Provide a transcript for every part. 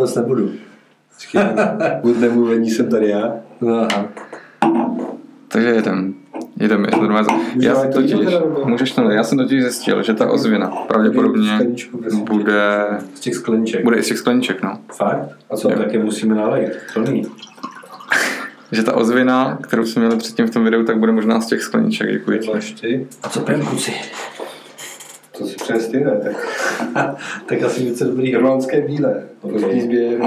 moc nebudu. Buď nemluvení jsem tady já. No, aha. Takže jedem. Jedem, je to normálně. Já to jsem totiž, můžeš to, já jsem totiž zjistil, že ta ozvěna pravděpodobně bude, Z těch skleniček. bude i z těch skleníček, no. Fakt? A co, tak je musíme nalejt? Plný. Že ta ozvěna, kterou jsme měli předtím v tom videu, tak bude možná z těch skleníček, děkuji? A co kluci? To si přes ty, ne? Tak tak asi něco dobrý. irlandské bílé. Polský sběr.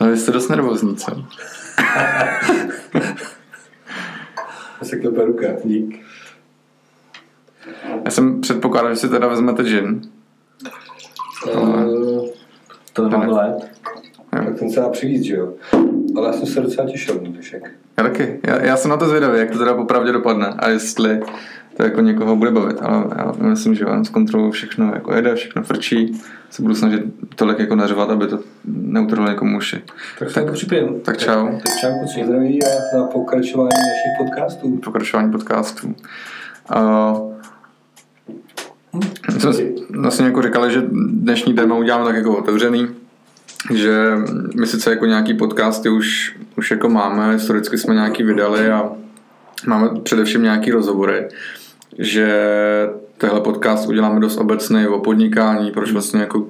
No vy jste dost nervózní, co? Já se klepe ruka. Dík. Já jsem předpokládal, že si teda vezmete gin. Uh, To nemáme let. Tak ten se dá přivízt, že jo? Ale já jsem se docela těšil na dnešek. Já taky. Já, já jsem na to zvědavý, jak to teda popravdě dopadne a jestli to jako někoho bude bavit. Ale já myslím, že on zkontroluji všechno, jako jede, všechno frčí. Se budu snažit tolik jako nařvat, aby to neutrhlo někomu uši. Tak se to připijem. tak čau. Tak čau, kluci. Zdraví a na pokračování našich podcastů. Pokračování podcastů. Uh, my jsme si vlastně jako říkali, že dnešní téma uděláme tak jako otevřený, že my sice jako nějaký podcasty už, už jako máme, historicky jsme nějaký vydali a máme především nějaký rozhovory, že tehle podcast uděláme dost obecný o podnikání, proč vlastně jako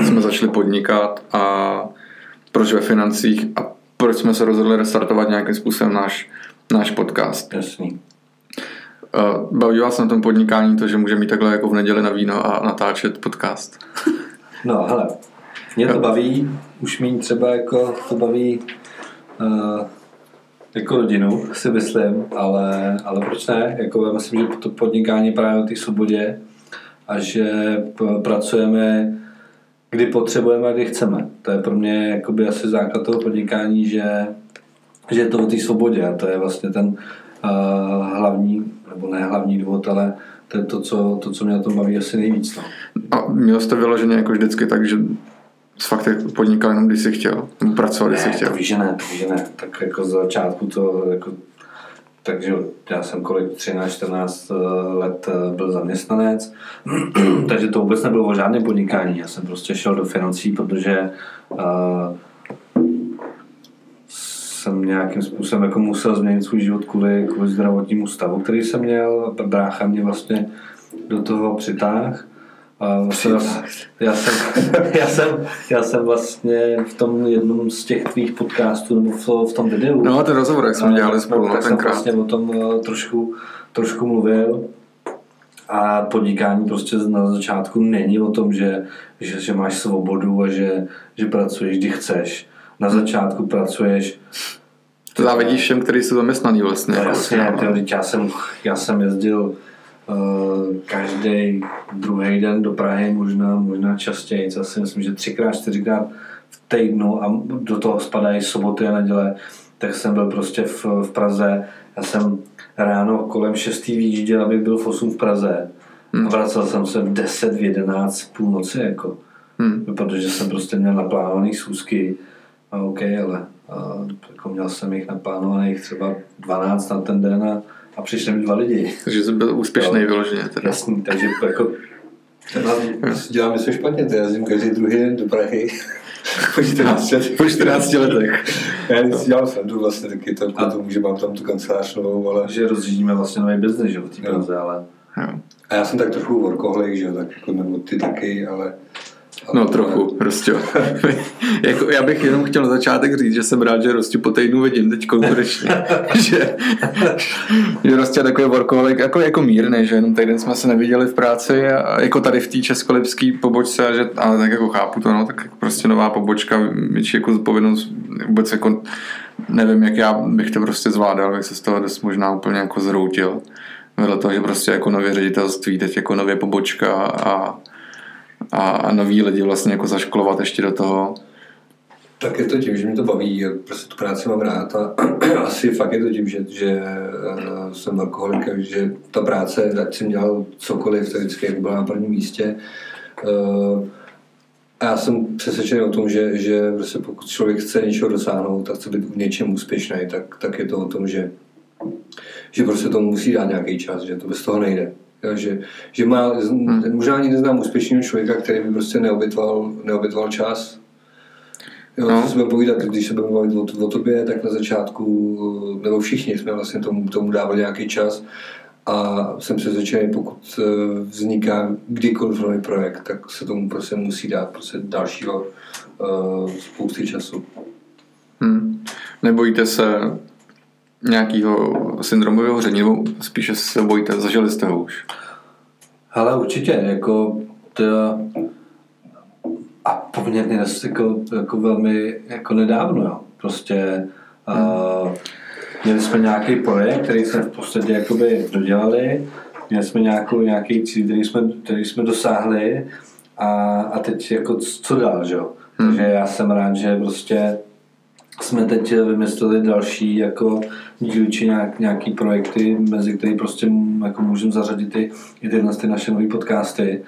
jsme začali podnikat a proč ve financích a proč jsme se rozhodli restartovat nějakým způsobem náš, náš podcast. Jasný. Eh, Baví vás na tom podnikání to, že může mít takhle jako v neděli na víno a natáčet podcast? No, hele, mě to baví, už méně třeba jako to baví uh, jako rodinu, si myslím, ale, ale proč ne? Jako já myslím, že to podnikání právě o té svobodě a že pracujeme kdy potřebujeme a kdy chceme. To je pro mě jakoby asi základ toho podnikání, že, že je to o té svobodě a to je vlastně ten uh, hlavní, nebo ne hlavní důvod, ale to je to, co, to, co mě na tom baví asi nejvíc. No. A měl jste vyloženě jako vždycky tak, že fakt podnikal jenom když jsi chtěl, nebo pracoval, když jsi Ne, chtěl. to víš, že ne, to víš, že ne. Tak jako z začátku to jako takže já jsem kolik 13-14 let eh, byl zaměstnanec, takže to vůbec nebylo o žádném podnikání. Já jsem prostě šel do financí, protože uh, jsem nějakým způsobem jako musel změnit svůj život kvůli, kvůli zdravotnímu stavu, který jsem měl. Brácha mě vlastně do toho přitáhl. A vlastně já, jsem, já, jsem, já jsem vlastně v tom jednom z těch tvých podcastů nebo v, v tom videu No, ten rozhovor, jak jsme dělali spolu, no, no, tak jsem tenkrát. vlastně o tom eh, trošku, trošku mluvil. A podnikání prostě na začátku není o tom, že, že, že máš svobodu a že, že pracuješ, kdy chceš. Na začátku pracuješ To závidíš všem, kteří jsou zaměstnaný vlastně. No jako jasně, vlastně, tyjo, teď já jsem, já jsem jezdil každý druhý den do Prahy, možná, možná častěji, já si myslím, že třikrát, čtyřikrát v týdnu a do toho spadají soboty a neděle, tak jsem byl prostě v, v Praze. Já jsem ráno kolem 6. vyjížděl, abych byl v 8 v Praze. A vracel jsem se v 10, v 11, v půlnoci, jako. Hmm. Protože jsem prostě měl naplánovaný schůzky. A OK, ale a, jako měl jsem jich naplánovaných třeba 12 na ten den a, a přišli mi dva lidi. Takže jsi byl úspěšný Jo. vyloženě. Teda. Jasný, takže jako dělám něco špatně, to já jezdím každý druhý den do Prahy. po 14 letech. Po 14 letech. Já nic dělal jsem tu vlastně taky to, kvůli tomu, že mám tam tu kancelář novou, ale... že rozjíždíme vlastně nový business, že jo, v té. Praze, ale Jo. A já jsem tak trochu workoholik, že jo, tak jako nebo ty taky, ale... No trochu, prostě. jako, já bych jenom chtěl na začátek říct, že jsem rád, že Rosti po týdnu vidím teď konečně. že, že Rosti je takový workoholik, jako, jako mírný, že jenom týden jsme se neviděli v práci a jako tady v té českolipské pobočce, a že, ale tak jako chápu to, no, tak jako prostě nová pobočka, větší jako zodpovědnost, vůbec jako nevím, jak já bych to prostě zvládal, bych se z toho dost možná úplně jako zroutil. Vedle toho, že prostě jako nově ředitelství, teď jako nově pobočka a a, a noví lidi vlastně jako zaškolovat ještě do toho. Tak je to tím, že mě to baví, prostě tu práci mám rád a asi fakt je to tím, že, že eh, jsem alkoholik, že ta práce, ať jsem dělal cokoliv, tak vždycky jako byla na prvním místě. Eh, A já jsem přesvědčený o tom, že, že prostě pokud člověk chce něčeho dosáhnout a chce být v něčem úspěšný, tak, tak je to o tom, že, že prostě tomu musí dát nějaký čas, že to bez toho nejde. Že, že má, možná ani neznám úspěšného člověka, který by prostě neobětval, neobětval čas Jo, no. co budeme povídat, když se budeme bavit o, o tobě, tak na začátku, nebo všichni jsme vlastně tomu, tomu dávali nějaký čas a jsem přesvědčený, pokud eh, vzniká kdykoliv nový projekt, tak se tomu prostě musí dát prostě dalšího uh, spousty času. Hmm. Nebojíte se nějakého syndromu vyhoření, nebo spíše se bojíte, zažili jste ho už? Ale určitě, jako to, a poměrně jako, jako velmi jako nedávno, jo. Prostě uh, měli jsme nějaký projekt, který jsme v podstatě jakoby dodělali, měli jsme nějakou, nějaký cíl, který jsme, který jsme dosáhli a, a teď jako co dál, že jo. Hmm. Takže já jsem rád, že prostě jsme teď vymysleli další jako dílčí nějak, nějaký projekty, mezi který prostě jako můžeme zařadit i, i tyhle ty naše nové podcasty,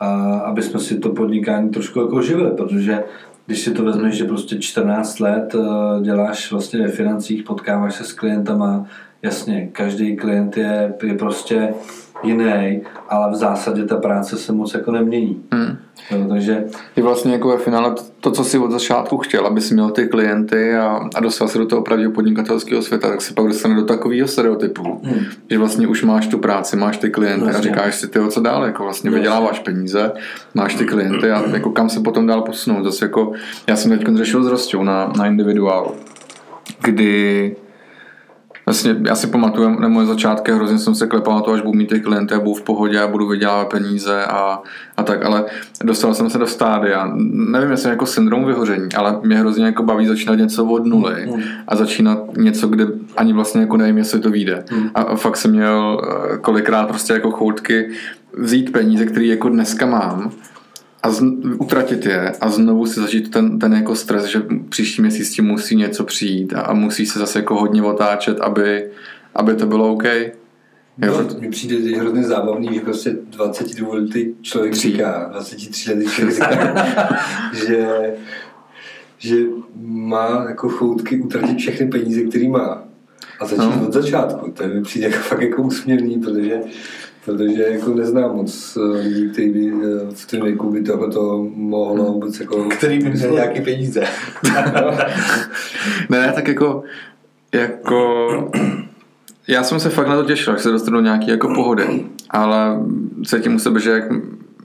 a aby jsme si to podnikání trošku jako živili, protože když si to vezmeš, že prostě 14 let eh, děláš vlastně ve financích, potkáváš se s klientama, jasně, každý klient je, je prostě jiný, ale v zásadě ta práce se moc jako nemění. Hmm. Jo, takže... Ty vlastně jako ve finále to, co si od začátku chtěl, aby si měl ty klienty a, a dostal se do toho opravdu podnikatelského světa, tak si pak dostane do takového stereotypu, hmm. že vlastně už máš tu práci, máš ty klienty vlastně. a říkáš si, ty co dál, jako vlastně vlastně. vyděláváš peníze, máš ty klienty a jako kam se potom dál posunout. Zase jako, já jsem teď řešil s Rostou na, na individuál, kdy Vlastně já si pamatuju na moje začátky, hrozně jsem se klepal na to, až budu mít ty klienty budu v pohodě a budu vydělávat peníze a, a tak, ale dostal jsem se do stádia. Nevím, jestli jako syndrom vyhoření, ale mě hrozně jako baví začínat něco od nuly hmm. a začínat něco, kde ani vlastně jako nevím, jestli to vyjde. Hmm. A, a fakt jsem měl eh, kolikrát prostě jako choutky vzít peníze, které jako dneska mám a z, utratit je a znovu si zažít ten, ten jako stres, že příští měsíc tím musí něco přijít a, a musí se zase jako hodně otáčet, aby, aby to bylo OK. Jo, no, mi přijde teď hrozně zábavný, že prostě 22 letý člověk Tří. říká, 23 letý člověk říká, že, že má jako choutky utratit všechny peníze, které má. A začít no. od začátku. To mi přijde jako fakt jako úsměvný, protože protože jako neznám moc eh, lidí, kteří by eh, v tom věku by tohle mohlo hmm. vůbec jako... Který by měl nějaký peníze. ne, tak jako, jako já jsem se fakt na to těšil, že se dostanu do nějaký jako pohody, ale cítím u sebe, že jak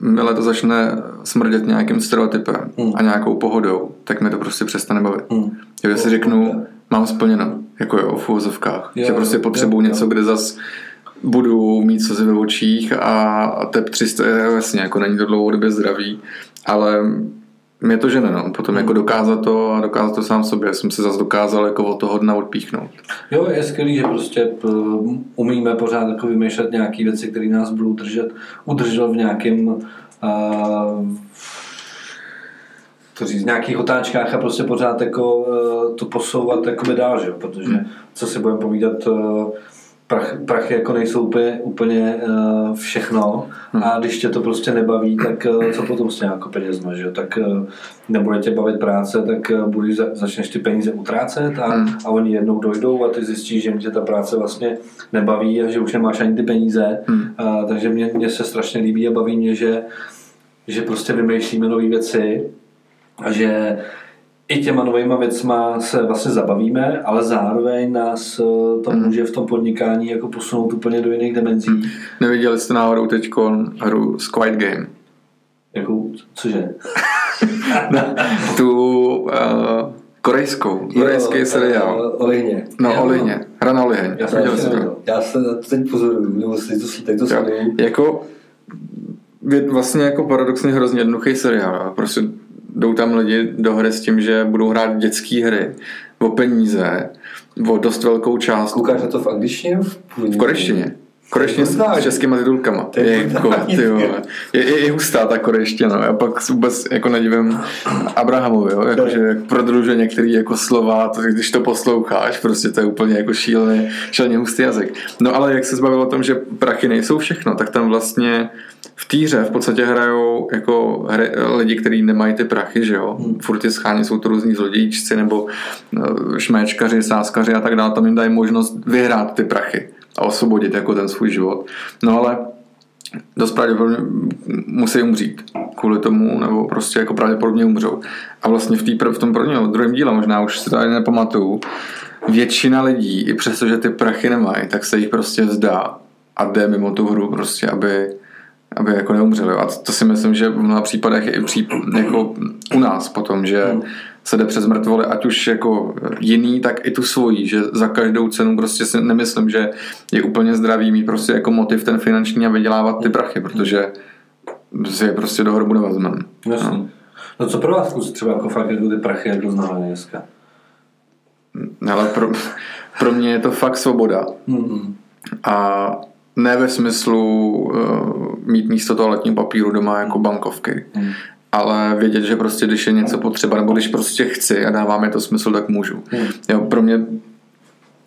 mile to začne smrdět nějakým stereotypem hmm. a nějakou pohodou, tak mi to prostě přestane bavit. Hmm. že si řeknu, mám splněno, jako je o fůzovkách, že prostě potřebuju něco, kde zas budu mít slzy ve očích a TEP 300 je vlastně jako není to dlouhodobě zdravý, ale mě to žene, no. Potom jako dokázat to a dokázat to sám sobě. Jsem se zase dokázal jako od toho dna odpíchnout. Jo, je skvělý, že prostě umíme pořád jako vymýšlet nějaké věci, které nás budou držet, udržet v nějakém uh, to říct, nějakých otáčkách a prostě pořád jako uh, to posouvat jako dál, že? protože hmm. co si budeme povídat, uh, prach, prachy jako nejsou úplně, úplně uh, všechno hmm. a když tě to prostě nebaví, tak uh, co potom s nějakou penězma, že tak uh, nebude tě bavit práce, tak uh, budeš, začneš ty peníze utrácet a, hmm. a oni jednou dojdou a ty zjistíš, že tě ta práce vlastně nebaví a že už nemáš ani ty peníze, hmm. uh, takže mě, mě se strašně líbí a baví mě, že, že prostě vymýšlíme nové věci a že i těma novýma věcma se vlastně zabavíme, ale zároveň nás eh, to mm. může v tom podnikání jako posunout úplně do jiných dimenzí. Mm. Neviděli jste náhodou teď hru Squid Game? Jakou, cože? tu uh, korejskou, korejský seriál. O lihně. No, o lihně. Hra na liheň. Já, jsem to. Já se teď pozoruju, nebo si to, teď to sleduju. Jako vlastně jako paradoxně hrozně jednoduchý seriál. Prostě jdou tam lidi do hry s tím, že budou hrát dětské hry o peníze, o dost velkou část. Koukáš na to v angličtině? V, v korejštině. Korejštině s, s českýma titulkama. Je, jako, ty je, je, je, hustá ta korejština. Já pak vůbec jako nedivím Abrahamovi, jo? Jako, že jak prodlužuje některé jako slova, to, když to posloucháš, prostě to je úplně jako šílený, šíleně hustý jazyk. No ale jak se zbavilo o tom, že prachy nejsou všechno, tak tam vlastně v týře v podstatě hrajou jako hry, lidi, kteří nemají ty prachy, že jo. Hmm. Furt ty schání jsou to různí zlodějíčci nebo eh, šméčkaři, sáskaři a tak dále. Tam jim dají možnost vyhrát ty prachy a osvobodit jako ten svůj život. No ale dost pravděpodobně musí umřít kvůli tomu, nebo prostě jako pravděpodobně umřou. A vlastně v, tý, v tom prvním, v druhém díle, možná už si to ani nepamatuju, většina lidí, i přesto, že ty prachy nemají, tak se jich prostě vzdá a jde mimo tu hru prostě, aby, aby jako neumřeli. A to si myslím, že v mnoha případech je i pří, jako u nás potom, že hmm. se jde přes mrtvoly, ať už jako jiný, tak i tu svojí, že za každou cenu prostě si nemyslím, že je úplně zdravý mít prostě jako motiv ten finanční a vydělávat ty prachy, protože si je prostě do hrobu nevezmeme. No. no co pro vás třeba jako fakt jako ty prachy jako známe dneska? Ale pro, pro mě je to fakt svoboda. Mm-hmm. A ne ve smyslu uh, mít místo toaletního papíru doma jako bankovky, mm. ale vědět, že prostě když je něco potřeba, nebo když prostě chci a dává mi to smysl, tak můžu. Mm. Jo, pro mě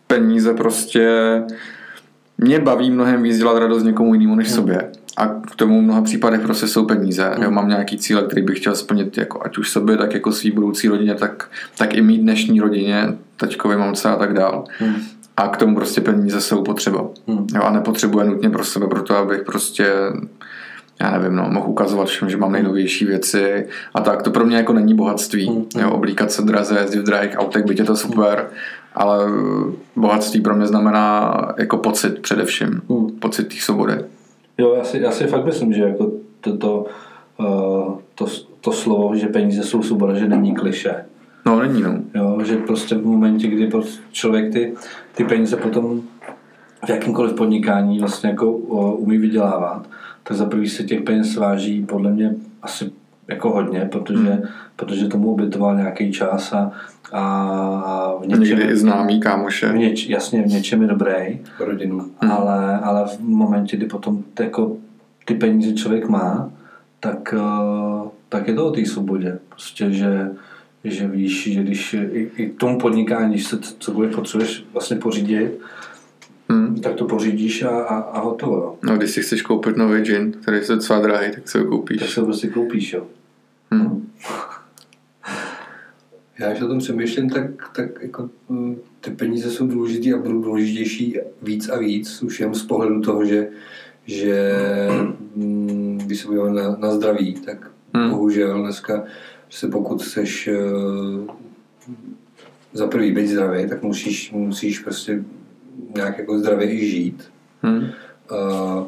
peníze prostě mě baví mnohem víc dělat radost někomu jinému než mm. sobě. A k tomu v mnoha případech prostě jsou peníze. Mm. Jo, mám nějaký cíle, který bych chtěl splnit jako ať už sobě, tak jako svý budoucí rodině, tak, tak i mít dnešní rodině, tačkovi, mamce a tak dál. Mm. A k tomu prostě peníze jsou potřeba. Mm. Jo, a nepotřebuje nutně pro sebe, proto abych prostě já nevím, no, mohu ukazovat všem, že mám nejnovější věci a tak. To pro mě jako není bohatství. Mm. Jo, oblíkat se draze, jezdit v drahých autech, byť je to super, ale bohatství pro mě znamená jako pocit především. Mm. Pocit té svobody. Jo, já si, já si fakt myslím, že jako to, to, uh, to, to slovo, že peníze jsou svoboda, že není kliše. No, není, no. Jo, že prostě v momentě, kdy člověk ty, ty peníze potom v jakýmkoliv podnikání vlastně jako umí vydělávat, tak za prvý se těch peněz váží podle mě asi jako hodně, protože, hmm. protože tomu obětoval nějaký čas a, a v něčem... Někdy i známý kámoše. V něč, jasně, v něčem je dobrý. Rodinu. Hmm. Ale, ale v momentě, kdy potom ty, jako, ty peníze člověk má, tak, uh, tak je to o té svobodě. Prostě, že, že víš, že když i, i k tomu podnikání, když se cokoliv potřebuješ vlastně pořídit, hmm. tak to pořídíš a, a, a hotovo. No. no, když si chceš koupit nový gin, který je docela drahý, tak se ho koupíš. Tak se ho prostě koupíš, jo. Hmm. Já když o tom přemýšlím, tak, tak jako, mm, ty peníze jsou důležité a budou důležitější víc a víc, už jen z pohledu toho, že, že mm, když se podíváme na, na zdraví, tak hmm. bohužel dneska se pokud chceš uh, za prvý být zdravý, tak musíš, musíš prostě nějak jako zdravě i žít. Hmm. Uh,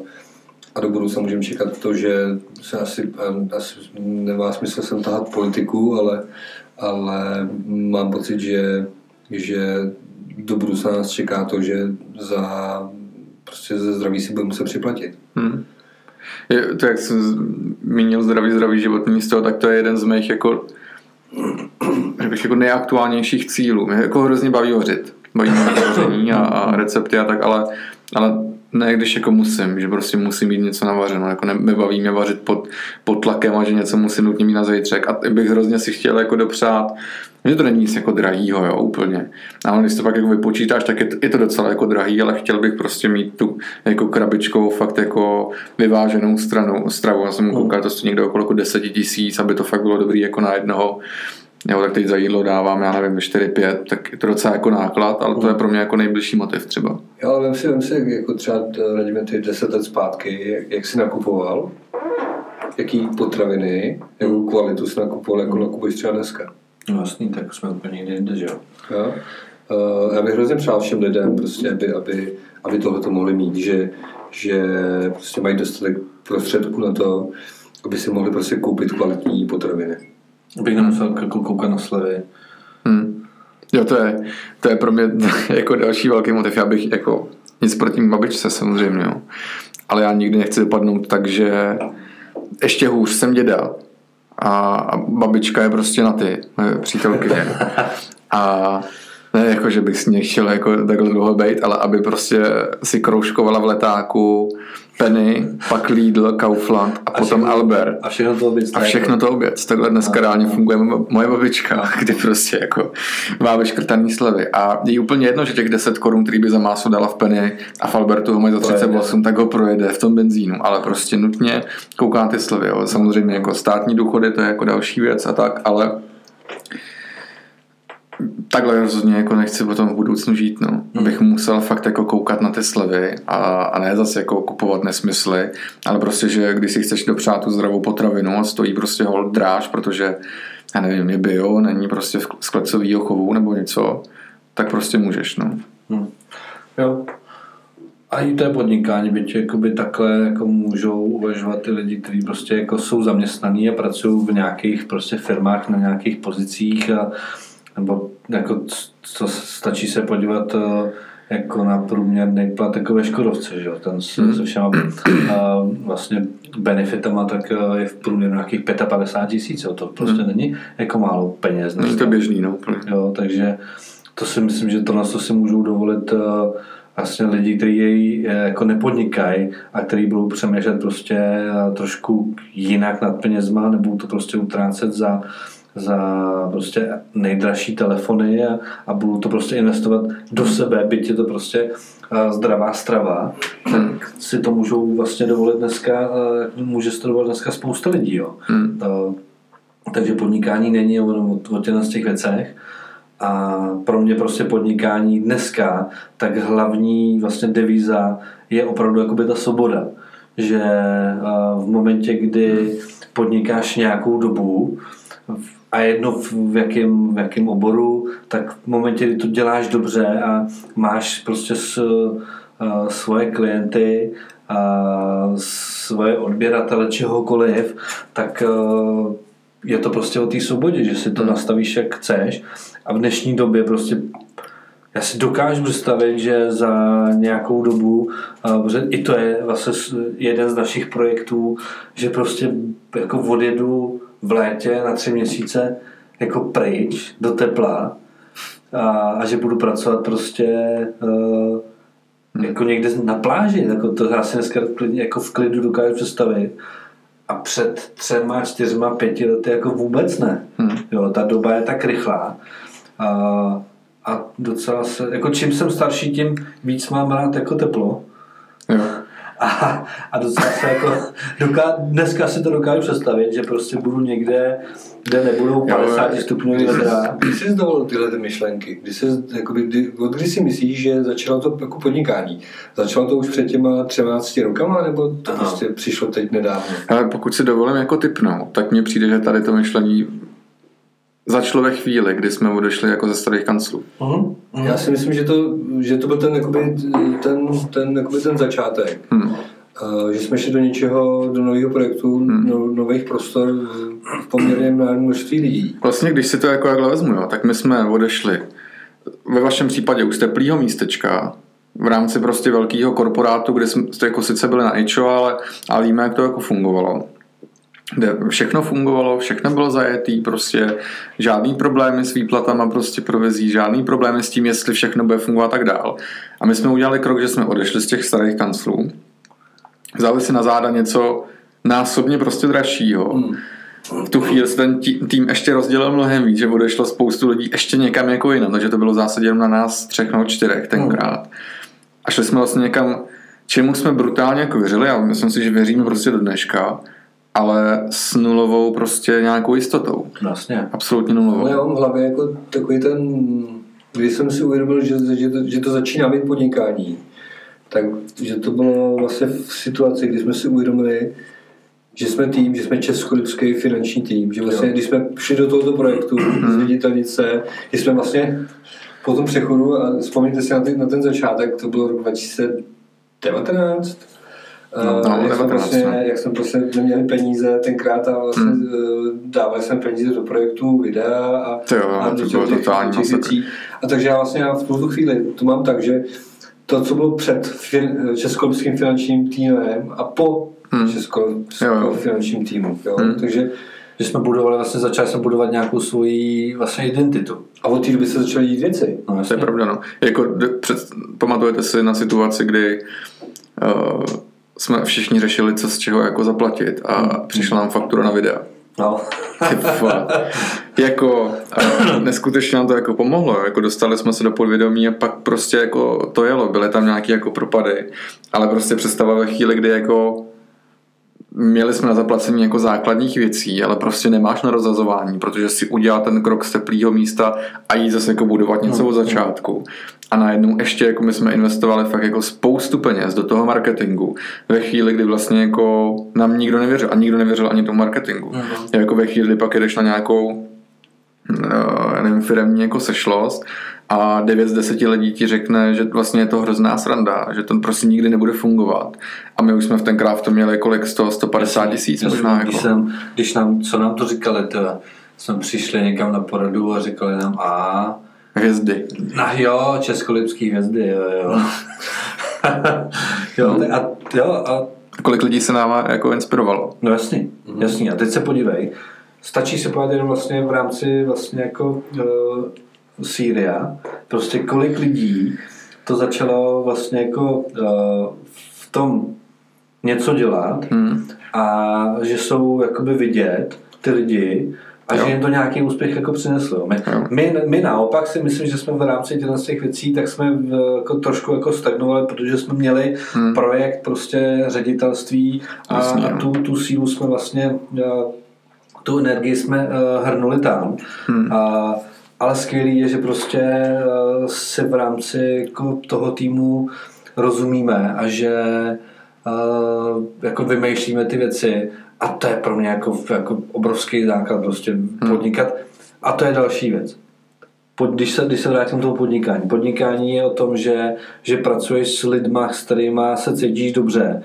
a do budoucna můžeme čekat to, že se asi, asi nemá smysl sem tahat politiku, ale, ale mám pocit, že, že do budoucna nás čeká to, že za prostě ze zdraví si budeme muset připlatit. Hmm. Je, to jak jsem zmínil zdravý, zdravý životní styl, tak to je jeden z mých jako, jako nejaktuálnějších cílů. Mě jako hrozně baví vařit. Baví mě a, a recepty a tak, ale, ale ne, když jako musím, že prostě musím mít něco navařeno, jako nebaví mě vařit pod, pod tlakem a že něco musím nutně mít na zítřek a bych hrozně si chtěl jako dopřát, že to není nic jako drahýho, jo, úplně. Ale když to pak jako vypočítáš, tak je to, je to docela jako drahý, ale chtěl bych prostě mít tu jako krabičkou fakt jako vyváženou stranu, stravu. Já jsem koukal, to stojí někde okolo 10 tisíc, aby to fakt bylo dobrý jako na jednoho Jo, tak teď za jídlo dávám, já nevím, 4-5, tak je to docela jako náklad, ale to je pro mě jako nejbližší motiv třeba. Jo, ale vím si, vím si jako třeba radíme ty 10 let zpátky, jak, jak jsi nakupoval, jaký potraviny, jakou kvalitu jsi nakupoval, jako nakupuješ třeba dneska. No jasný, tak jsme úplně někde jinde, že jo. jo. Uh, já bych hrozně přál všem lidem, prostě, aby, aby, aby tohle to mohli mít, že, že prostě mají dostatek prostředků na to, aby si mohli prostě koupit kvalitní potraviny. Abych nemusel jako koukat na slevy. Hmm. Jo, to je, to je pro mě jako další velký motiv. Já bych jako nic proti babičce samozřejmě, jo. ale já nikdy nechci dopadnout tak, že ještě hůř jsem děda a, a babička je prostě na ty, přítelkyně. A ne jako, že bych s ní chtěl jako takhle dlouho být, ale aby prostě si kroužkovala v letáku Penny, pak Lidl, Kaufland a, a potom všechno, Albert. A všechno to oběc. A všechno to oběc. Takhle dneska reálně funguje moje babička, kdy prostě jako má vyškrtaný slevy. A je úplně jedno, že těch 10 korun, který by za máso dala v Penny a v Albertu ho mají za 38, tak ho projede v tom benzínu. Ale prostě nutně kouká ty slevy. Jo. Samozřejmě jako státní důchody, to je jako další věc a tak, ale takhle rozhodně jako nechci potom v budoucnu žít, no. Hmm. Abych musel fakt jako koukat na ty slevy a, a ne zase jako kupovat nesmysly, ale prostě, že když si chceš dopřát tu zdravou potravinu a stojí prostě hol dráž, protože já nevím, je bio, není prostě v- z klecovýho chovu nebo něco, tak prostě můžeš, no. Hm. Jo. A i to je podnikání, byť jakoby takhle jako můžou uvažovat ty lidi, kteří prostě jako jsou zaměstnaní a pracují v nějakých prostě firmách na nějakých pozicích a nebo jako co stačí se podívat eh, jako na průměrný plat jako ve Škodovce, že jo, ten se, Hmm. se všema eh, vlastně benefitama, tak eh, je v průměru nějakých 55 tisíc, to prostě není jako málo peněz. Není to dneska. běžný, no. Jo, takže to si myslím, že to na to si můžou dovolit vlastně lidi, kteří jej jako nepodnikají a kteří budou přemýšlet prostě trošku jinak nad penězma, nebo to prostě utrácet za, za prostě nejdražší telefony a, a budou to prostě investovat do sebe, byť je to prostě zdravá strava, tak si to můžou vlastně dovolit dneska, může si to dovolit dneska spousta lidí, jo. Hmm. Eh, takže podnikání není jenom o, o těchto z těch věcech. A pro mě prostě podnikání dneska, tak hlavní vlastně devíza je opravdu jakoby ta svoboda. Že v momentě, kdy podnikáš nějakou dobu a jedno v, jakém, v jakém oboru, tak v momentě, kdy to děláš dobře a máš prostě s, a, svoje klienty a svoje odběratele čehokoliv, tak a, je to prostě o té svobodě, že si to nastavíš jak chceš. A v dnešní době prostě já si dokážu představit, že za nějakou dobu, protože i to je vlastně jeden z našich projektů, že prostě jako odjedu v létě na tři měsíce jako pryč do tepla a, a že budu pracovat prostě uh, jako někde na pláži, jako to já si dneska jako v klidu dokážu představit. A před třema, čtyřma, pěti lety jako vůbec ne. Hmm. Jo, ta doba je tak rychlá. A, a docela se, jako čím jsem starší, tím víc mám rád jako teplo. Jo. A, a docela se jako, doká, dneska si to dokážu představit, že prostě budu někde, kde nebudou 50 stupňový vedra. Kdy jsi dovolil tyhle ty myšlenky? Kdy jsi, jakoby, kdy, od kdy si myslíš, že začalo to jako podnikání? Začalo to už před těma 13 rokama, nebo to Ano. prostě přišlo teď nedávno? Ale pokud si dovolím jako typnout, tak mně přijde, že tady to myšlení začalo ve chvíli, kdy jsme odešli jako ze starých kanclů. Uh-huh. Já si myslím, že to, že to byl ten, jakoby, ten, ten, jakoby ten začátek. Hmm. Uh, že jsme šli do něčeho, do nového projektu, Hmm. no, nových prostor v poměrně mnohem množství lidí. Vlastně, když si to jako takhle vezmu, jo, tak my jsme odešli ve vašem případě už z teplýho místečka v rámci prostě velkého korporátu, kde jsme to jako sice byli na HO, ale, ale víme, jak to jako fungovalo. Kde všechno fungovalo, všechno bylo zajetý, prostě žádný problémy s výplatama prostě provizí, žádný problémy s tím, jestli všechno bude fungovat a tak dál. A my jsme udělali krok, že jsme odešli z těch starých kanclů, vzali si na záda něco násobně prostě dražšího. Hmm. V tu chvíli se ten tým ještě rozdělil mnohem víc, že odešlo spoustu lidí ještě někam jako jinam, takže to bylo v zásadě jenom na nás třech nebo čtyřech tenkrát. A šli jsme vlastně někam, čemu jsme brutálně jako věřili a myslím si, že věříme prostě do dneška, ale s nulovou prostě nějakou jistotou. Vlastně. Absolutně No nulovou. já mám v hlavě jako takový ten, když jsem si uvědomil, že, že, to, že to začíná být podnikání, tak že to bylo vlastně v situaci, kdy jsme si uvědomili, že jsme tým, že jsme českolipský finanční tým, že vlastně, Jo. když jsme šli do tohoto projektu z viditelnice, že jsme vlastně po tom přechodu, a vzpomněte si na ten, na ten začátek, to bylo rok 2019, No, Eh, no, jak, jsme 19, prostě, jak jsme prostě neměli peníze tenkrát a vlastně Hmm. hmm. dávali jsme peníze do projektu, videa a, To jo, a to bylo těch- totální těch věcí. A takže já vlastně já v tuto chvíli to mám tak, že to, co bylo před fin, českolipským finančním týmem a po Hmm. česko, Jo, jo. finančním týmu. Jo? Hmm. Takže Že jsme budovali, vlastně začali jsme budovat nějakou svoji vlastně identitu. a od té doby se začaly dít věci. No, To je jasně. pravda, no. Jako, před, pamatujete si na situaci, kdy uh, jsme všichni řešili, co z čeho jako zaplatit a přišla nám faktura na videa. No. Jako neskutečně nám to jako pomohlo, jako dostali jsme se do podvědomí a pak prostě jako to jelo, byly tam nějaké jako propady, ale prostě představa ve chvíli, kdy jako měli jsme na zaplacení jako základních věcí, ale prostě nemáš na rozazování, protože si udělal ten krok z teplého místa a jít zase jako budovat něco Hmm, od začátku. A najednou ještě jako my jsme investovali fakt jako spoustu peněz do toho marketingu ve chvíli, kdy vlastně jako nám nikdo nevěřil a nikdo nevěřil ani tomu marketingu. Mhm. Jako ve chvíli, kdy pak jdeš na nějakou já nevím, firemní jako sešlost a 9 z 10 lidí ti řekne, že vlastně je to hrozná sranda, že to prostě nikdy nebude fungovat. A my už jsme v tenkrát v tom měli kolik 100, 150 tisíc možná. když, Jako. jsem, když nám, co nám to říkali, to, jsme přišli někam na poradu a říkali nám a Hvězdy. na jo, českolipský hvězdy, jo, jo. jo, No. a, jo, a Kolik lidí se nám jako inspirovalo. No jasný, Mhm. jasný. A teď se podívej, stačí se podívat jenom vlastně v rámci vlastně jako uh, Sýria, prostě kolik lidí to začalo vlastně jako uh, v tom něco dělat Hmm. a že jsou jakoby vidět ty lidi a Jo. že jim to nějaký úspěch jako přineslo. My, Jo. my, my naopak si myslím, že jsme v rámci těchto těch věcí tak jsme v, jako trošku jako stagnovali, protože jsme měli Hmm. projekt prostě ředitelství a, Jasně, a tu, tu sílu jsme vlastně uh, tu energii jsme uh, hrnuli tam. Hmm. A, ale skvělý je, že prostě uh, si v rámci jako toho týmu rozumíme a že uh, jako vymýšlíme ty věci a to je pro mě jako, jako obrovský základ prostě podnikat. A to je další věc. Pod, když, se, když se vrátím k tomu podnikání. Podnikání je o tom, že, že pracuješ s lidma, s kterými se cítíš dobře.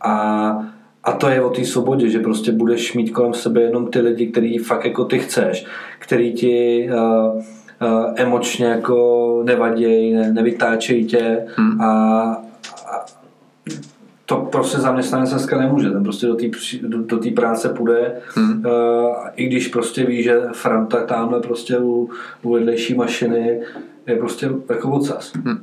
A, a to je o té svobodě, že prostě budeš mít kolem sebe jenom ty lidi, který fakt jako ty chceš, který ti uh, uh, emočně jako nevadějí, ne, nevytáčejí tě Hmm. a to prostě zaměstnanec dneska nemůže, ten prostě do té do, do té práce půjde, Hmm. uh, i když prostě ví, že Franta tamhle prostě u, u vedlejší mašiny je prostě jako odsaz. Hmm.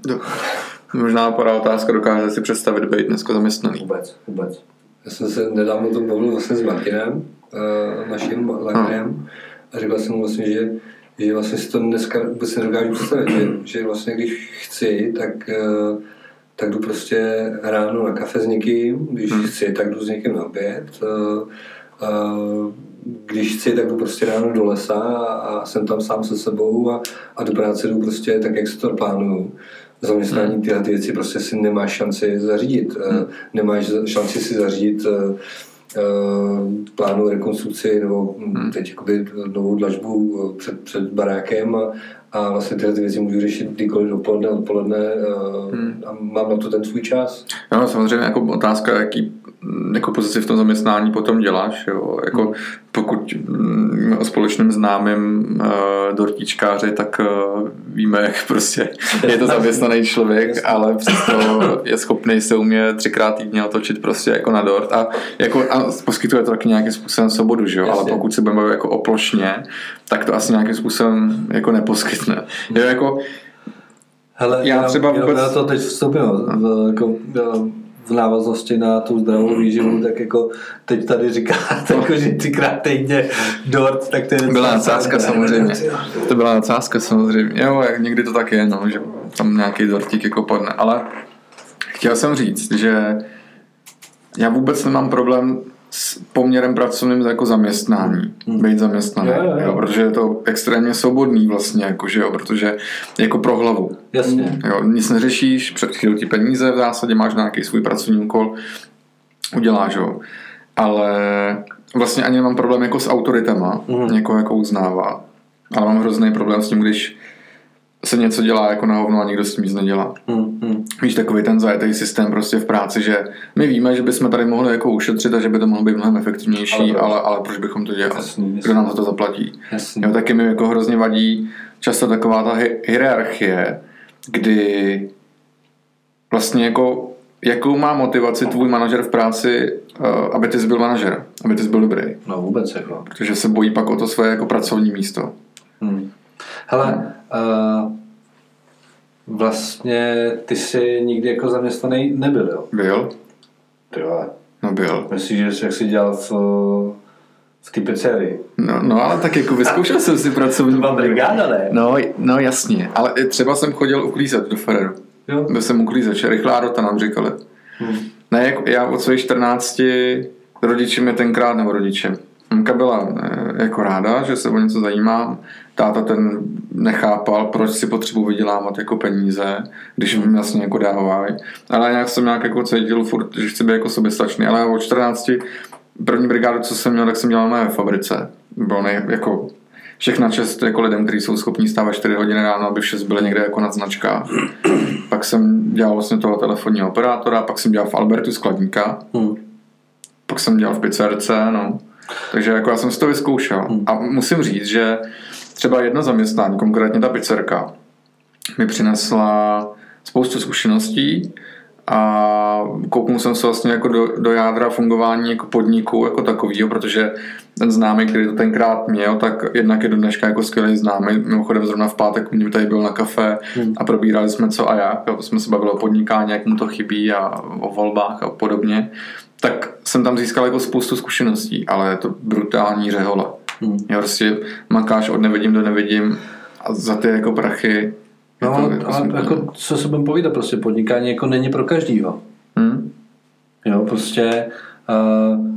Možná napadá otázka, dokáže si představit být dneska zaměstnaný. Vůbec, vůbec. Já jsem se nedávno to bavil vlastně s Martinem, uh, naším lékařem, a říkal jsem mu vlastně, že, že vlastně si to dneska vůbec nedokážu představit, že, že vlastně když chci, tak, uh, tak jdu prostě ráno na kafe s někým, když Hmm. chci, tak jdu s někým na oběd, uh, když chci, tak jdu prostě ráno do lesa a, jsem tam sám se sebou a, a do práce jdu prostě tak, jak se to plánuju. Zaměstnání tyhle ty věci prostě si nemáš šanci zařídit. Hmm. Nemáš šanci si zařídit uh, plánu rekonstrukci nebo hmm. teď jakoby novou dlažbu eh, před, před barákem a, a vlastně tyhle ty věci můžu řešit kdykoliv dopoledne, odpoledne hmm. a mám na to ten svůj čas. No, samozřejmě jako otázka, jaký jako pozici v tom zaměstnání potom děláš. Jo? Jako, Hmm. Pokud mm, o společném známém uh, dortičkáři, tak uh, víme, jak prostě je to zaměstnaný člověk, ale přesto je schopný se umě třikrát týdně otočit prostě jako na dort a, jako, a poskytuje to taky nějakým způsobem svobodu, že jo? ale pokud se budeme jako oplošně, tak to asi nějakým způsobem jako neposkytne. Jo, jako, Hele, Já já třeba vůbec... Já to teď vstoupím v, jako, v návaznosti na tu zdravou výživu, tak jako teď tady říkáte, jako, že třikrát týdně dort, tak to je... Byla nadsázka samozřejmě. To byla nadsázka samozřejmě. Jo, jak někdy to tak je, no, že tam nějaký dortík jako padne. Ale chtěl jsem říct, že já vůbec nemám problém s poměrem pracovným jako zaměstnání, být zaměstnaný, Jo, jo, jo. jo, protože je to extrémně svobodný vlastně, jako, že jo, protože jako pro hlavu. Jasně. Jo, nic neřešíš, přijdou ti peníze, v zásadě máš nějaký svůj pracovní úkol, uděláš ho. Ale vlastně ani nemám problém jako s autoritama, Mhm. někoho jako uznává. Ale mám hrozný problém s tím, když se něco dělá jako na hovno a nikdo s tím nic nedělá. Hmm, hmm. Víš, takový ten zajetý systém prostě v práci, že my víme, že bychom tady mohli jako ušetřit a že by to mohlo být mnohem efektivnější, Ale ale, proč? ale, ale proč bychom to dělali? Jasný, jasný. Kdo nám za to zaplatí? Jasný. Jo, taky mi jako hrozně vadí často taková ta hi- hierarchie, kdy vlastně jako jakou má motivaci tvůj manažer v práci, eh, aby ty jsi byl manažer, aby ty jsi byl dobrý. No vůbec jako. Protože se bojí pak o to své jako pracovní místo. Hmm. Hele, uh, vlastně ty jsi nikdy jako zaměstnaný nebyl, jo? Byl? Ty vole. No byl. Myslíš, že jak jsi dělal v, v té pizzerii? No, no ale tak jako vyzkoušel jsem si pracovní brigáda, ne? No, no jasně, ale třeba jsem chodil uklízet do Ferreru. Jo. Byl jsem uklízeč, rychlá rota nám říkali. Hmm. Ne, jako já od svých 14 rodiče mě tenkrát, nebo rodiče, Mamka byla eh, jako ráda, že se o něco zajímám. Táta ten nechápal, proč si potřebuji vydělávat jako peníze, když mi jasně jako dávají. Ale nějak jsem nějak jako cítil furt, že chci být jako soběstačný. Ale od 14 první brigádu, co jsem měl, tak jsem dělal na fabrice. Bylo nej, jako všechna čest jako lidem, kteří jsou schopní stávat 4 hodiny ráno, aby vše byly někde jako nad značkách. pak jsem dělal vlastně toho telefonního operátora, pak jsem dělal v Albertu skladníka, Hmm. pak jsem dělal v pizzerce, no. Takže jako já jsem si to vyzkoušel. Hmm. A musím říct, že třeba jedno zaměstnání, konkrétně ta pizzerka, mi přinesla spoustu zkušeností a kouknul jsem se vlastně jako do, do jádra fungování jako podniku jako takového, protože ten známý, který to tenkrát měl, tak jednak je do dneška jako skvělý známý. Mimochodem zrovna v pátek mě tady byl na kafe Hmm. a probírali jsme co a jak. Jsme se bavili o podnikání, jak mu to chybí a o volbách a podobně. Tak jsem tam získal jako spoustu zkušeností, ale je to brutální řehola. Hmm. Já prostě makáš od nevidím do nevidím a za ty jako prachy No, to ale, jako ale jako, co se budeme povídat, prostě podnikání jako není pro každýho. Hm? Jo, prostě uh,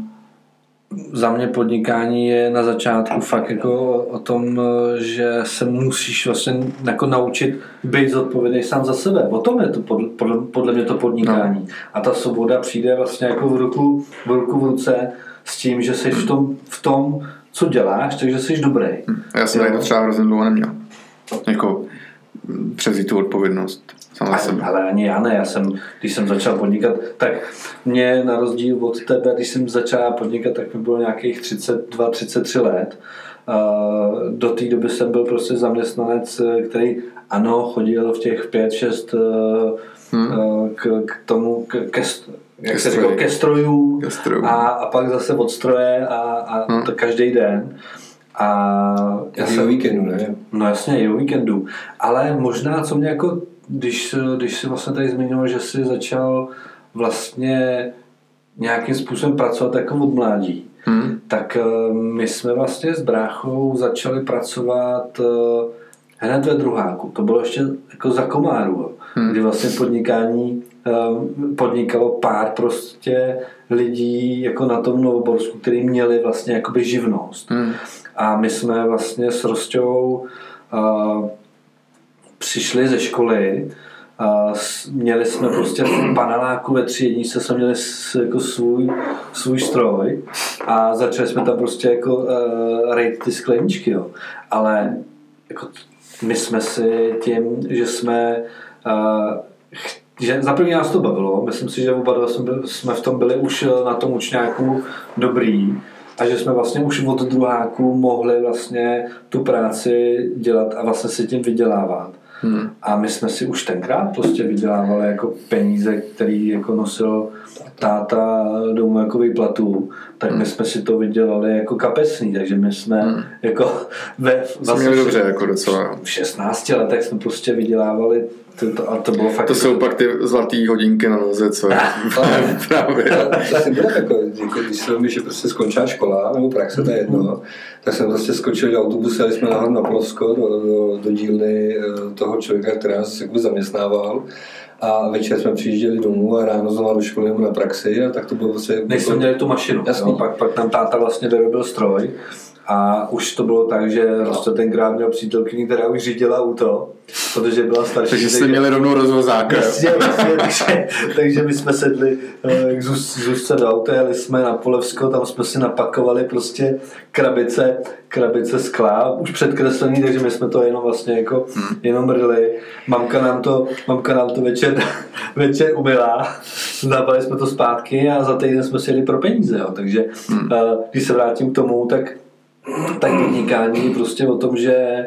za mě podnikání je na začátku fakt jako o, tom, že se musíš vlastně jako naučit být zodpovědný sám za sebe. O tom je to podle, podle, podle mě to podnikání. No. A ta svoboda přijde vlastně jako v ruku, v ruku v ruce s tím, že jsi v tom, v tom co děláš, takže jsi dobrý. Já jsem tady to třeba hrozně dlouho neměl. Jako přezít tu odpovědnost sama za Ale, sebe. ale ani já ne, já jsem, když jsem začal podnikat, tak mě na rozdíl od tebe, když jsem začal podnikat, tak mi bylo nějakých 32-33 let. Uh, Do té doby jsem byl prostě zaměstnanec, který ano, chodil v těch 5-6 hmm. k, k tomu, k, ke, jak Ke se říkalo, ke strojům Ke strojům. a, a pak zase od stroje a, a Hmm. to každý den. A já jsem, o víkendu, ne? No jasně, i o víkendu. Ale možná, co mě jako, když, když si vlastně tady zmiňoval, že jsi začal vlastně nějakým způsobem pracovat jako od mládí, Hm? tak eh, my jsme vlastně s bráchou začali pracovat eh, hned ve druháku. To bylo ještě jako za komáru. Hmm. kdy vlastně podnikání eh, podnikalo pár prostě lidí jako na tom Novoborsku, který měli vlastně jakoby živnost. Hm. A my jsme vlastně s Rostou uh, přišli ze školy, a měli jsme prostě v paneláku ve třídnice jsme měli jako svůj, svůj stroj a začali jsme tam prostě jako uh, rejt ty skleničky, jo. Ale jako my jsme si tím, že jsme uh, že za první nás to bavilo, myslím si, že oba dva jsme, jsme v tom byli už eh, na tom učňáku dobrý a že jsme vlastně už od druháku mohli vlastně tu práci dělat a vlastně si tím vydělávat. Hm. A my jsme si už tenkrát prostě vydělávali jako peníze, který jako nosil táta domů jako výplatu, tak my jsme si to vydělali jako kapesný, takže my jsme Hmm. jako ve Jsme měli dobře jako docela. v 16 letech jsme prostě vydělávali to, to, a to bylo fakt To jsou pak ty zlatý hodinky na noze, co je. Právě. To jsem byl takový, jako, když jsem mi, že prostě skončila škola, nebo praxe, to je jedno, tak jsem prostě skočil do autobusu, jeli jsme nahoru na Plovsko do, do, do dílny eh, toho člověka, který nás jakoby zaměstnával. A večer jsme přijížděli domů a ráno znovu do školy nebo na praxi a tak to bylo vlastně... Než jsme měli tu mašinu. Jasný. Jo, pak, pak nám táta vlastně vyrobil stroj a už to bylo tak, že Rosto tenkrát měl přítelkyni, která už řídila auto, protože byla starší. Takže jste měli rovnou rozvozáka. jo? Jasně, jasně, takže, takže my jsme sedli eh, k Zuz- Zuzce do auta, jeli jsme na Polevsko, tam jsme si napakovali prostě krabice, krabice skla, už předkreslený, takže my jsme to jenom vlastně jako, Hmm. jenom rili. Mamka nám to, mamka nám to večer, večer umila, zabali jsme to zpátky a za týden jsme si jeli pro peníze, jo. takže Hmm. eh, když se vrátím k tomu, tak tak podnikání je prostě o tom, že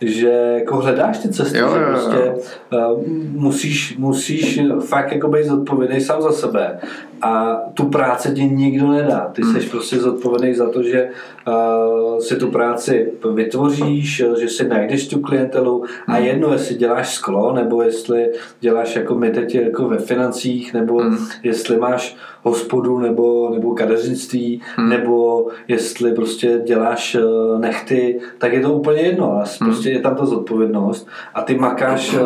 že jako hledáš ty cesty, Jo, že jo, jo. prostě uh, musíš, musíš fakt jako být zodpovědný sám za sebe a tu práci ti nikdo nedá. Ty Hmm. jsi prostě zodpovědný za to, že uh, si tu práci vytvoříš, že si najdeš tu klientelu a Hmm. jedno, jestli děláš sklo, nebo jestli děláš jako my teď jako ve financích, nebo Hmm. jestli máš hospodu nebo, nebo kadeřnictví, Hmm. nebo jestli prostě děláš eh, nechty, tak je to úplně jedno. ale Prostě je tam ta zodpovědnost a ty makáš eh,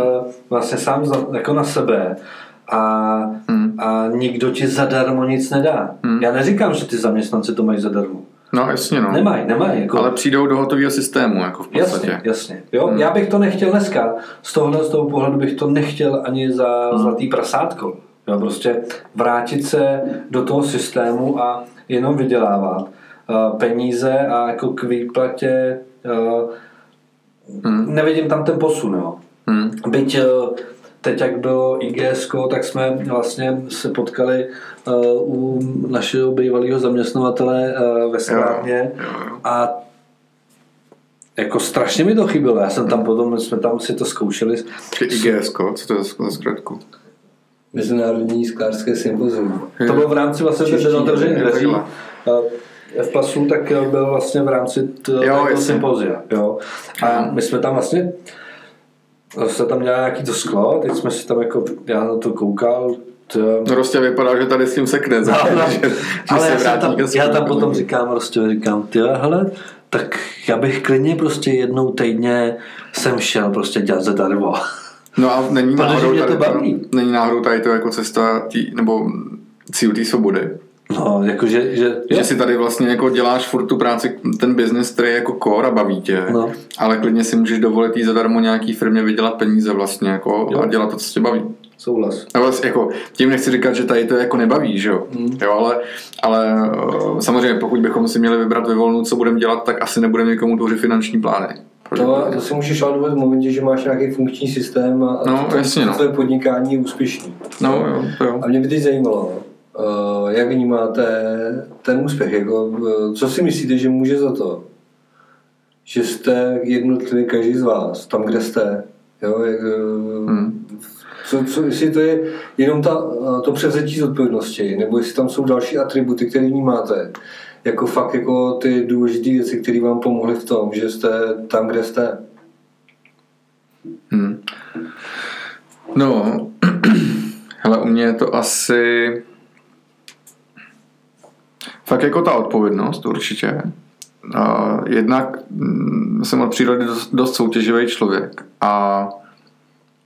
vlastně sám za, jako na sebe a, Hmm. a nikdo ti zadarmo nic nedá. Já neříkám, že ty zaměstnanci to mají zadarmo. No jasně no. Nemají, nemají. Jako, Ale přijdou do hotového systému, jako v podstatě. Jasně, jasně. Jo? Hmm. Já bych to nechtěl dneska. Z tohohle z toho pohledu bych to nechtěl ani za hmm. zlatý prasátko. Jo? Prostě vrátit se do toho systému a jenom vydělávat uh, peníze a jako k výplatě uh, hmm. nevidím tam ten posun. Jo? Hmm. Byť uh, teď, jak bylo IGS, tak jsme vlastně se potkali u našeho bývalého zaměstnavatele ve jo. a jako strašně mi to chybělo. Já jsem tam potom, jsme tam si to zkoušeli. IGS, co to je za zkratku? Mezinárodní sklářské sympozium. To bylo v rámci vlastně Čeští, ten otevření jo, dveří. Eh, V pasu tak eh, byl vlastně v rámci toho sympozia. Jo. A my jsme tam vlastně se tam měla nějaký to sklo, teď jsme si tam jako, já na to koukal, to, No prostě vypadá, že tady s tím sekne. za- No, no. že, že ale se já, jsem vrátí tam, já tam potom říkám, prostě říkám, ty hele, tak já bych klidně prostě jednou týdně sem šel prostě dělat zadarmo. No a není náhodou, mě to tady baví. není náhodou tady to jako cesta tý, nebo cíl té svobody. No, jakože, že, jo. Že si tady vlastně jako děláš furt tu práci, ten biznis, který je jako core a baví tě, No. ale klidně si můžeš dovolit jít zadarmo nějaký firmě vydělat peníze vlastně jako Jo. a dělat to, co tě baví. souhlas. Ale vlastně jako, tím nechci říkat, že tady to jako nebaví, že jo? Hmm. jo ale, ale eh, samozřejmě, pokud bychom si měli vybrat ve volnu, co budeme dělat, tak asi nebudeme někomu tvořit finanční plány. To, to si můžeš ale v momentě, že máš nějaký funkční systém a, No, to, jasně, no. tvoje podnikání je úspěšný. No, jo, to jo. A mě by teď zajímalo, uh, jak vnímáte ten úspěch, jako, uh, co si myslíte, že může za to, že jste jednotlivý každý z vás, tam, kde jste, jo, jak, uh, Hmm. co, co, jestli to je jenom ta, to převzetí zodpovědnosti, nebo jestli tam jsou další atributy, které vnímáte, jako fakt jako ty důležité věci, které vám pomohly v tom, že jste tam, kde jste. Hmm. No, hele, u mě je to asi fakt jako ta odpovědnost určitě. A jednak mm, jsem od přírody dost, dost soutěživý člověk a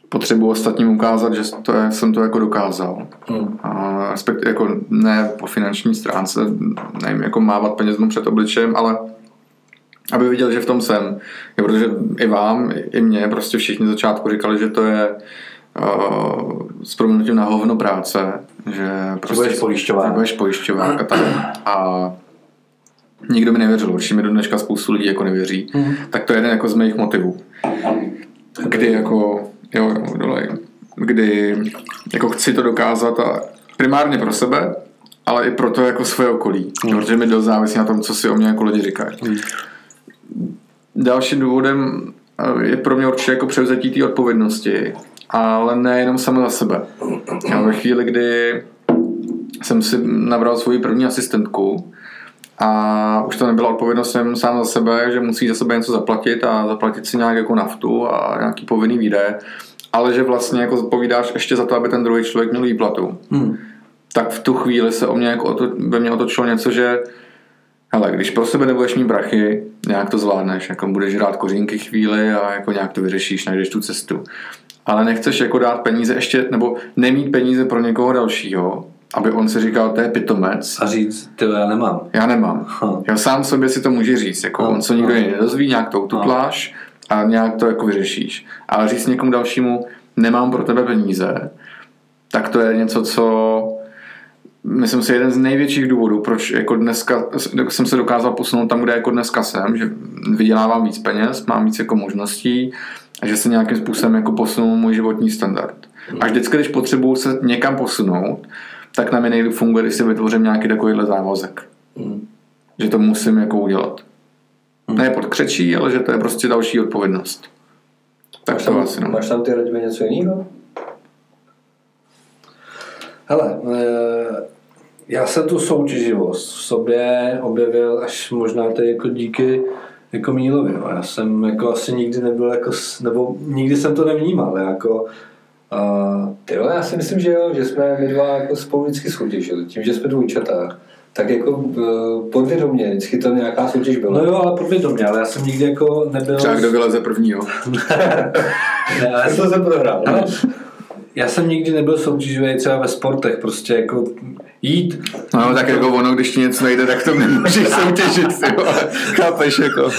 potřebuji ostatním ukázat, že to je, jsem to jako dokázal. Hmm. A respekt, jako ne po finanční stránce, nevím, jako mávat penězmu před obličejem, ale aby viděl, že v tom jsem. Jo, protože i vám, i mě, prostě všichni začátku říkali, že to je uh, s proměnutím na hovno práce, že prostě budeš pojišťovák. že budeš pojišťovák a tak. A nikdo mi nevěřil, určitě mi do dneška spoustu lidí jako nevěří. Mhm. Tak to je jeden jako z mých motivů. Kdy jako, jo, jo, dole, kdy jako chci to dokázat a primárně pro sebe, ale i pro to jako svoje okolí. Mhm. Protože mi dost závisí na tom, co si o mě jako lidi říkají. Dalším důvodem eh, je pro mě určitě jako převzetí té odpovědnosti, ale nejenom samo za sebe. Já ve chvíli, kdy jsem si nabral svoji první asistentku a už to nebyla odpovědnost jsem sám za sebe, že musí za sebe něco zaplatit a zaplatit si nějak jako naftu a nějaký povinný výdaje, ale že vlastně jako zodpovídáš ještě za to, aby ten druhý člověk měl výplatu Hmm. tak v tu chvíli se o mě jako oto, ve mně otočilo něco, že hele, když pro sebe nebudeš mít brachy, nějak to zvládneš, jako budeš hrát kořínky chvíli a jako nějak to vyřešíš, najdeš tu cestu. Ale nechceš jako dát peníze ještě, nebo nemít peníze pro někoho dalšího, aby on si říkal, to je pitomec, A říct, ty já nemám. já nemám. Ha. Já sám sobě si to může říct, jako No, on se nikdo no. jiný nedozví, nějak to ututláš a nějak to jako vyřešíš. Ale říct někomu dalšímu, nemám pro tebe peníze, tak to je něco, co myslím si jeden z největších důvodů, proč jako dneska jsem se dokázal posunout tam, kde jako dneska jsem, že vydělávám víc peněz, mám víc jako možností a že se nějakým způsobem jako posunul můj životní standard. A vždycky, když potřebuju se někam posunout, tak na mě nejlíp funguje, když si vytvořím nějaký takovýhle závazek Hmm. že to musím jako udělat. Ne pod křečí, ale že to je prostě další odpovědnost. Tak Máš to tam, asi no. máš tam ty radě něco jiného? Hele, eh, já jsem tu soutěživost v sobě objevil až možná to jako díky jako Mílovi. No. Já jsem jako asi nikdy nebyl jako, nebo nikdy jsem to nevnímal. Jako, uh, Ty jo, já si myslím, že jo, že jsme my dva jako spolu vždycky soutěžili. Tím, že jsme dvojčatá, tak jako uh, podvědomě vždycky to nějaká soutěž byla. no jo, ale povědomě, ale já jsem nikdy jako nebyl... Třeba kdo vyleze prvního. ne, Já jsem se prohrál. Já jsem nikdy nebyl soutěživý třeba ve sportech, prostě jako jít. No tak jako ono, když ti něco nejde, tak to nemůžeš soutěžit, ty chápeš jako.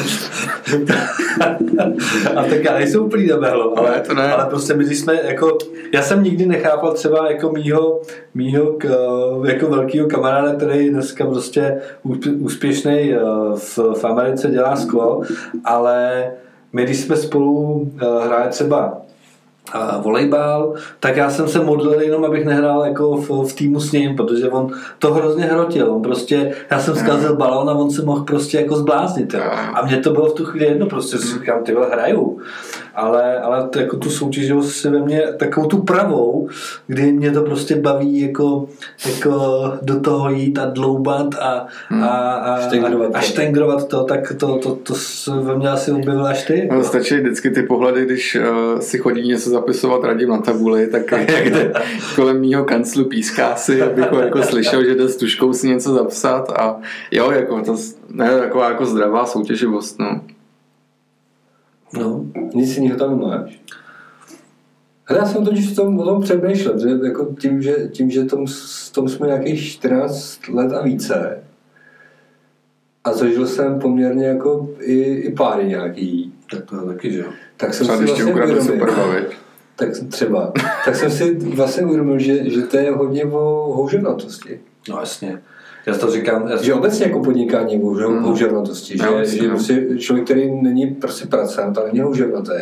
a tak já nejsem úplný nebehlo, ale, to ne. ale prostě my jsme jako, já jsem nikdy nechápal třeba jako mýho, mýho k, jako velkýho kamaráda, který dneska prostě úspěšný v, v Americe dělá sklo, ale my když jsme spolu hráli třeba a volejbal, tak já jsem se modlil jenom, abych nehrál jako v, v týmu s ním, protože on to hrozně hrotil. On prostě, já jsem zkazil balón a on se mohl prostě jako zbláznit. Jo. A mě to bylo v tu chvíli jedno, prostě si říkám, ty hraju ale, ale to, jako tu soutěživost si ve mně takovou tu pravou, kdy mě to prostě baví jako, jako do toho jít a dloubat a, hmm. a, a, štengrovat, a, a štengrovat to, tak to, to, to, to ve mně asi objevil až ty. No, stačí vždycky ty pohledy, když uh, si chodí něco zapisovat radím na tabuli, tak jak jde kolem mýho kanclu píská si, abych ho jako slyšel, že jde s tuškou si něco zapsat a jo, jako to ne, taková jako zdravá soutěživost, no. No, nic jiného tam nemáš. Ale já jsem totiž v tom, o tom přemýšlel, že jako tím, že, tím, že tom, tom jsme nějakých 14 let a více, a zažil jsem poměrně jako i, i páry nějaký. Tak to taky, že jo. Tak jsem třeba si vlastně uvědomil, tak třeba, tak jsem si vlastně uvědomil, že, že to je hodně o houževnatosti. No jasně. Já to říkám. Já že obecně jako podnikání o mm. houževnatosti, že, no, že prostě člověk, který není prostě pracant, ale není houževnatý,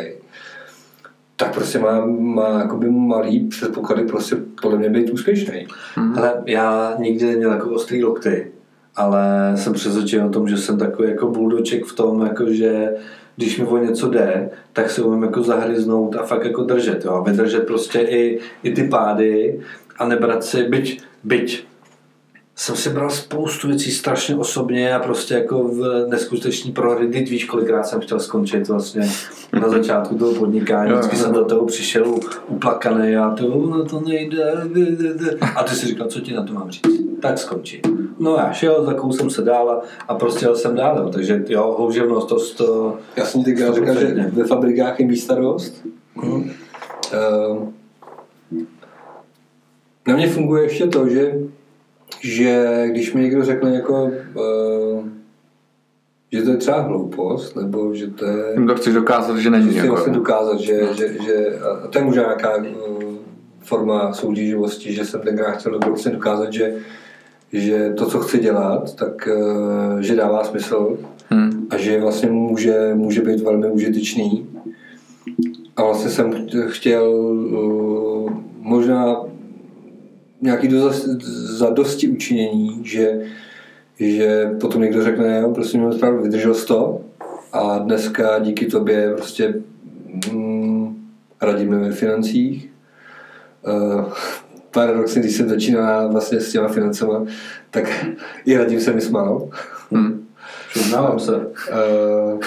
tak prostě má, má jakoby malý předpoklady prostě podle mě být úspěšný. Mm. Ale já nikdy neměl jako ostrý lokty, ale jsem přesvědčen o tom, že jsem takový jako buldoček v tom, jako že když mi o něco jde, tak se umím jako zahryznout a fakt jako držet. Jo? Vydržet prostě i, i ty pády a nebrat si, byť, byť jsem si bral spoustu věcí strašně osobně a prostě jako v neskuteční prohry. Teď víš, kolikrát jsem chtěl skončit vlastně na začátku toho podnikání. Vždycky jsem do toho přišel uplakaný a to, no to nejde. A ty si říkal, co ti na to mám říct? Tak skončí. No já šel, zakousem se dál a prostě jel jsem dál. Takže jo, houževnost, to, to Já jsem ti říkal, že ve fabrikách je místa dost. Hmm. Uh, na mě funguje ještě to, že že když mi někdo řekne jako, uh, že to je třeba hloupost, nebo že to je... To chceš dokázat, že není. Jako, vlastně dokázat, že, že, že, a to je možná nějaká uh, forma soutěživosti, že jsem tenkrát chtěl vlastně dokázat, že, že to, co chci dělat, tak uh, že dává smysl hmm. a že vlastně může, může být velmi užitečný. A vlastně jsem chtěl uh, možná nějaký do zadosti učinění, že, že potom někdo řekne, jo, prostě měl správně vydržel to a dneska díky tobě prostě mm, radíme ve financích. Uh, paradoxně, když jsem začínal vlastně s těma financema, tak i radím se mi smál. Hmm. Přiznávám se. Uh,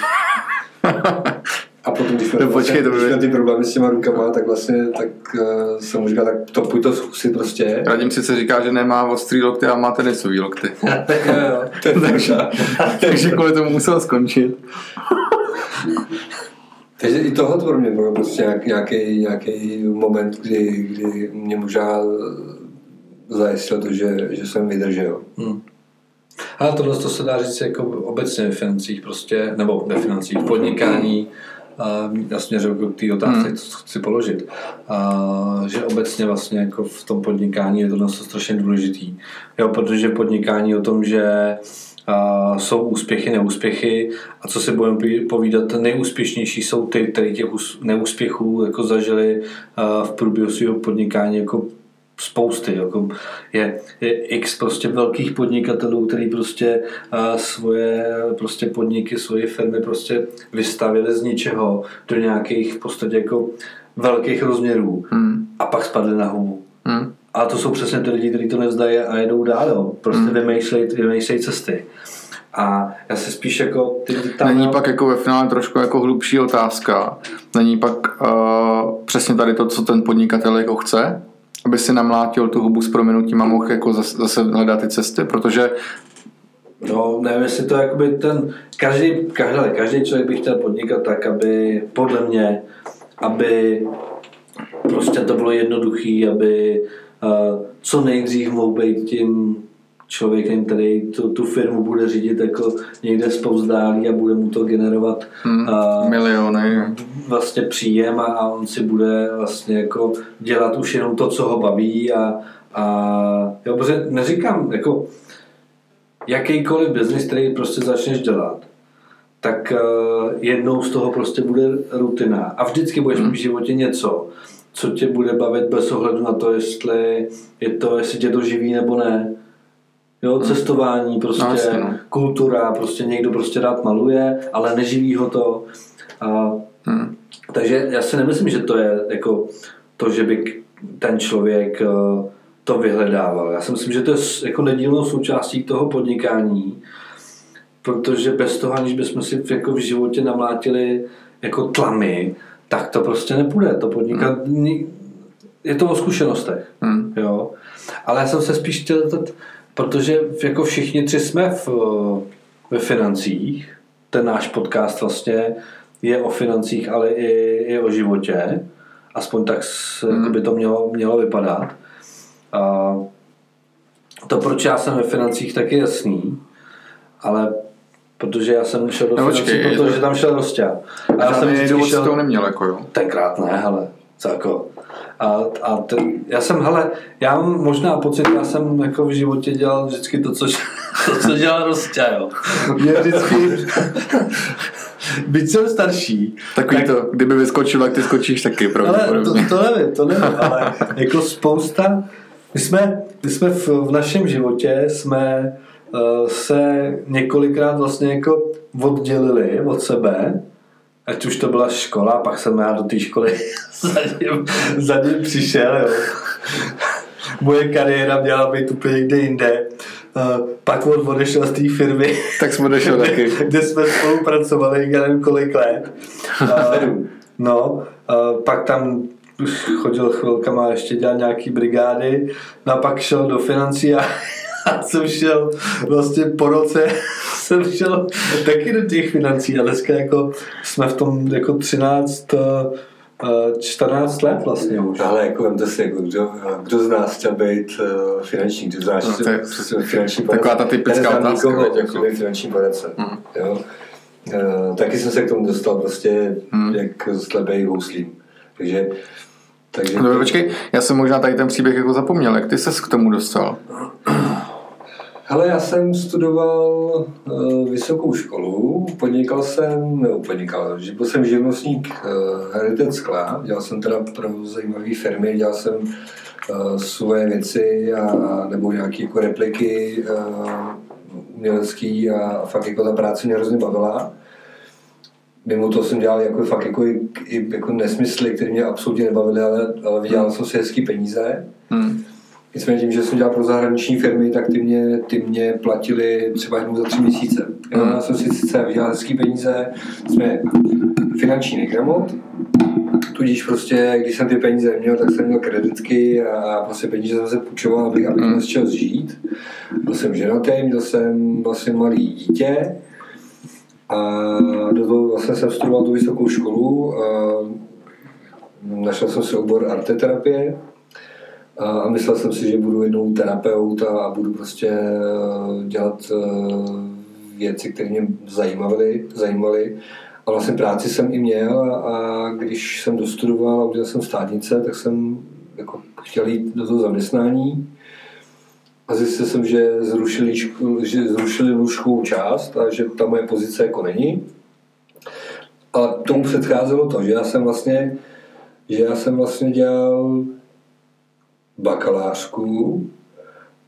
a potom, když jsme, no, počkej, to vlastně, ty problémy s těma rukama, tak vlastně tak uh, jsem mu říkal, tak to pojď to zkusit prostě. Radim sice říká, že nemá ostrý lokty a má tenisový lokty. takže, takže kvůli tomu musel skončit. Takže i tohle pro mě bylo prostě nějaký, nějaký moment, kdy, kdy mě možná zajistil to, že, že jsem vydržel. Hmm. Ale tohle to se dá říct jako obecně ve financích prostě, nebo ve financích, v podnikání, já směřuju k té otázce, hmm. co chci položit, a, že obecně vlastně jako v tom podnikání je to strašně důležitý. Jo, protože podnikání o tom, že jsou úspěchy, neúspěchy a co si budeme povídat, nejúspěšnější jsou ty, které těch neúspěchů jako zažili v průběhu svého podnikání jako spousty. Jako je, je x prostě velkých podnikatelů, který prostě a, svoje prostě podniky, svoje firmy prostě vystavili z ničeho do nějakých v podstatě jako velkých rozměrů hmm. a pak spadli na hubu. Hmm. A to jsou přesně ty lidi, kteří to nevzdají a jedou dál. Jo. Prostě hmm. vymýšlejí, vymýšlej cesty. A já se spíš jako... Ty, ty tam... Není pak jako ve finále trošku jako hlubší otázka. Není pak uh, přesně tady to, co ten podnikatel jako chce? Aby si namlátil tu hubu s proměnutím a mohl jako zase hledat ty cesty, protože No, nevím, jestli to jakoby ten, každý, každý, každý člověk by chtěl podnikat tak, aby podle mě, aby prostě to bylo jednoduché, aby uh, co nejdřív mohl být tím člověkem, který tu, tu firmu bude řídit jako někde spouzdálí a bude mu to generovat Hmm. uh, Miliony. vlastně příjem a, a on si bude vlastně jako dělat už jenom to, co ho baví a, a jo, protože neříkám, jako jakýkoliv biznis, který prostě začneš dělat, tak uh, jednou z toho prostě bude rutina a vždycky budeš mít v životě něco, co tě bude bavit bez ohledu na to, jestli je to, jestli tě to živí nebo ne. Jo, cestování, prostě No, jasně, no. kultura, prostě někdo prostě rád maluje, ale neživí ho to. A, Hmm. takže já si nemyslím, že to je jako to, že by ten člověk eh, to vyhledával. Já si myslím, že to je jako nedílnou součástí toho podnikání, protože bez toho, aniž bychom si v- jako v životě namlátili jako tlamy, tak to prostě nepůjde. To podnikat, ni- je to o zkušenostech. Hmm. Jo. Ale já jsem se spíš chtěl zeptat, protože jako všichni tři jsme v, ve financích, ten náš podcast vlastně je o financích, ale i, i o životě. Aspoň tak Hmm. by to mělo, mělo vypadat. A to, proč já jsem ve financích, tak je jasný, ale protože já jsem šel do No, financí, počkej, je to- protože tam šel Rostia. A já jsem důvod šel, toho neměl, jako jo. Tenkrát ne, hele, co jako. A, a ten, já jsem, hele, já mám možná pocit, já jsem jako v životě dělal vždycky to, co, to, co dělal Rostě, jo. Mě vždycky, byť jsem starší, Takový to, kdyby vyskočil, tak ty skočíš taky ale to, to nevím, to nevím, ale jako spousta, my jsme, my jsme v, v našem životě jsme uh, se několikrát vlastně jako oddělili od sebe, ať už to byla škola, pak jsem já do té školy za ním, za ním přišel, jo. Moje kariéra měla být úplně někde jinde. Uh, pak on odešel z té firmy, Tak jsme odešel taky. kde jsme spolupracovali, já nevím kolik let. Uh, no, uh, pak tam už chodil chvilkama, ještě dělal nějaký brigády, no a pak šel do financí a já jsem šel vlastně po roce jsem šel taky do těch financí a dneska jako jsme v tom jako 13 uh, 14 let vlastně už. Ale jako vemte si, jako kdo, kdo z nás chtěl být uh, finanční, kdo z nás No, chtěl to je přesně finanční taková ta typická otázka, nikoho, jako. chtěl být finanční poradce. Mhm. Jo? Uh, taky jsem se k tomu dostal prostě, Mhm. jak slabý houslím. Takže, takže No, Dobře, počkej, já jsem možná tady ten příběh jako zapomněl, jak ty ses k tomu dostal? Hele, já jsem studoval uh, vysokou školu, podnikal jsem, nebo podnikal, že byl jsem živnostník uh, Heritage Skla, dělal jsem teda pro zajímavé firmy, dělal jsem uh, svoje věci a, a nebo nějaké jako repliky uh, umělecký a, a fakt jako ta práce mě hrozně bavila. Mimo to jsem dělal jako fakt jako, i, jako nesmysly, které mě absolutně nebavily, ale, ale vydělal jsem si hezký peníze. Hmm. Nicméně tím, že jsem dělal pro zahraniční firmy, tak ty mě, ty mě platili třeba jednou za tři měsíce. Jo, Hmm. já jsem si sice vydělal hezký peníze, jsme finanční negramot, tudíž prostě, když jsem ty peníze neměl, tak jsem měl kreditky a vlastně peníze jsem se půjčoval, abych, abych měl z čeho zžít. Byl jsem ženatý, měl jsem vlastně malý dítě a do toho vlastně jsem studoval tu vysokou školu. A našel jsem si obor arteterapie, a a myslel jsem si, že budu jednou terapeut a a budu prostě eh, dělat eh, věci, které mě zajímaly. zajímaly. A vlastně práci jsem i měl a, a když jsem dostudoval a udělal jsem státnice, tak jsem jako chtěl jít do toho zaměstnání. A zjistil jsem, že zrušili, že zrušili lůžkovou část a že ta moje pozice jako není. Ale tomu předcházelo to, že já jsem vlastně, že já jsem vlastně dělal bakalářku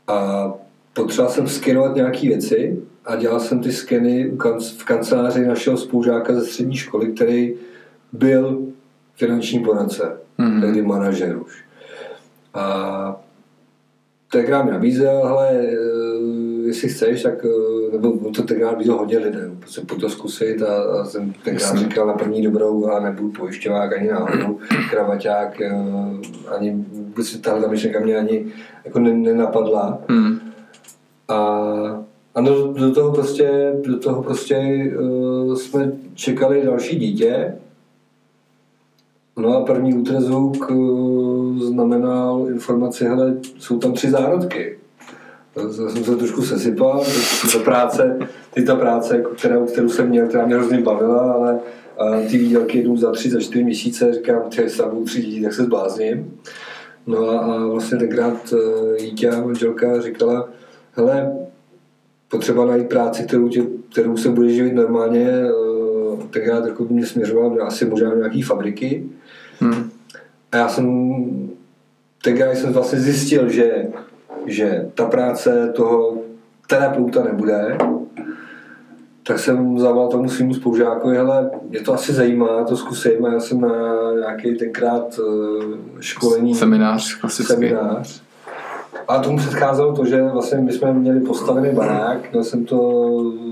a potřeboval jsem skenovat nějaké věci a dělal jsem ty skeny v kanceláři našeho spolužáka ze střední školy, který byl finanční poradce, Mhm. mm-hmm. tehdy manažer už. A tenkrát mi nabízel, hele, eh, jestli chceš, tak, eh, nebo on to tenkrát nabízel hodně lidem, prostě pojď to zkusit a, a jsem tenkrát říkal na první dobrou, a nebudu pojišťovák ani náhodou, kravaťák, eh, ani vůbec tahle ta myšlenka mě ani jako ne- nenapadla. Hmm. A ano, do, do toho prostě, do toho prostě uh, jsme čekali další dítě. No a první ultrazvuk eh, znamenal informaci, hele, jsou tam tři zárodky. Já jsem se trošku sesypal, ta práce, ty ta práce, kterou, kterou jsem měl, která mě hrozně bavila, ale a ty výdělky jdou za tři, za čtyři měsíce, říkám, že se budou tři děti, tak se zblázním. No a, a vlastně tenkrát uh, Jítě, manželka, říkala, hele, potřeba najít práci, kterou, tě, kterou se bude živit normálně, uh, tenkrát jako mě směřoval asi možná nějaký fabriky. Hmm. A já jsem tenkrát jsem vlastně zjistil, že, že ta práce toho terapeuta nebude, tak jsem zavolal tomu svým spolužákovi, hele, mě to asi zajímá, to zkusím a já jsem na nějaký tenkrát uh, školení. Seminář, klasický. Seminář. A tomu předcházelo to, že vlastně my jsme měli postavený barák, měl jsem to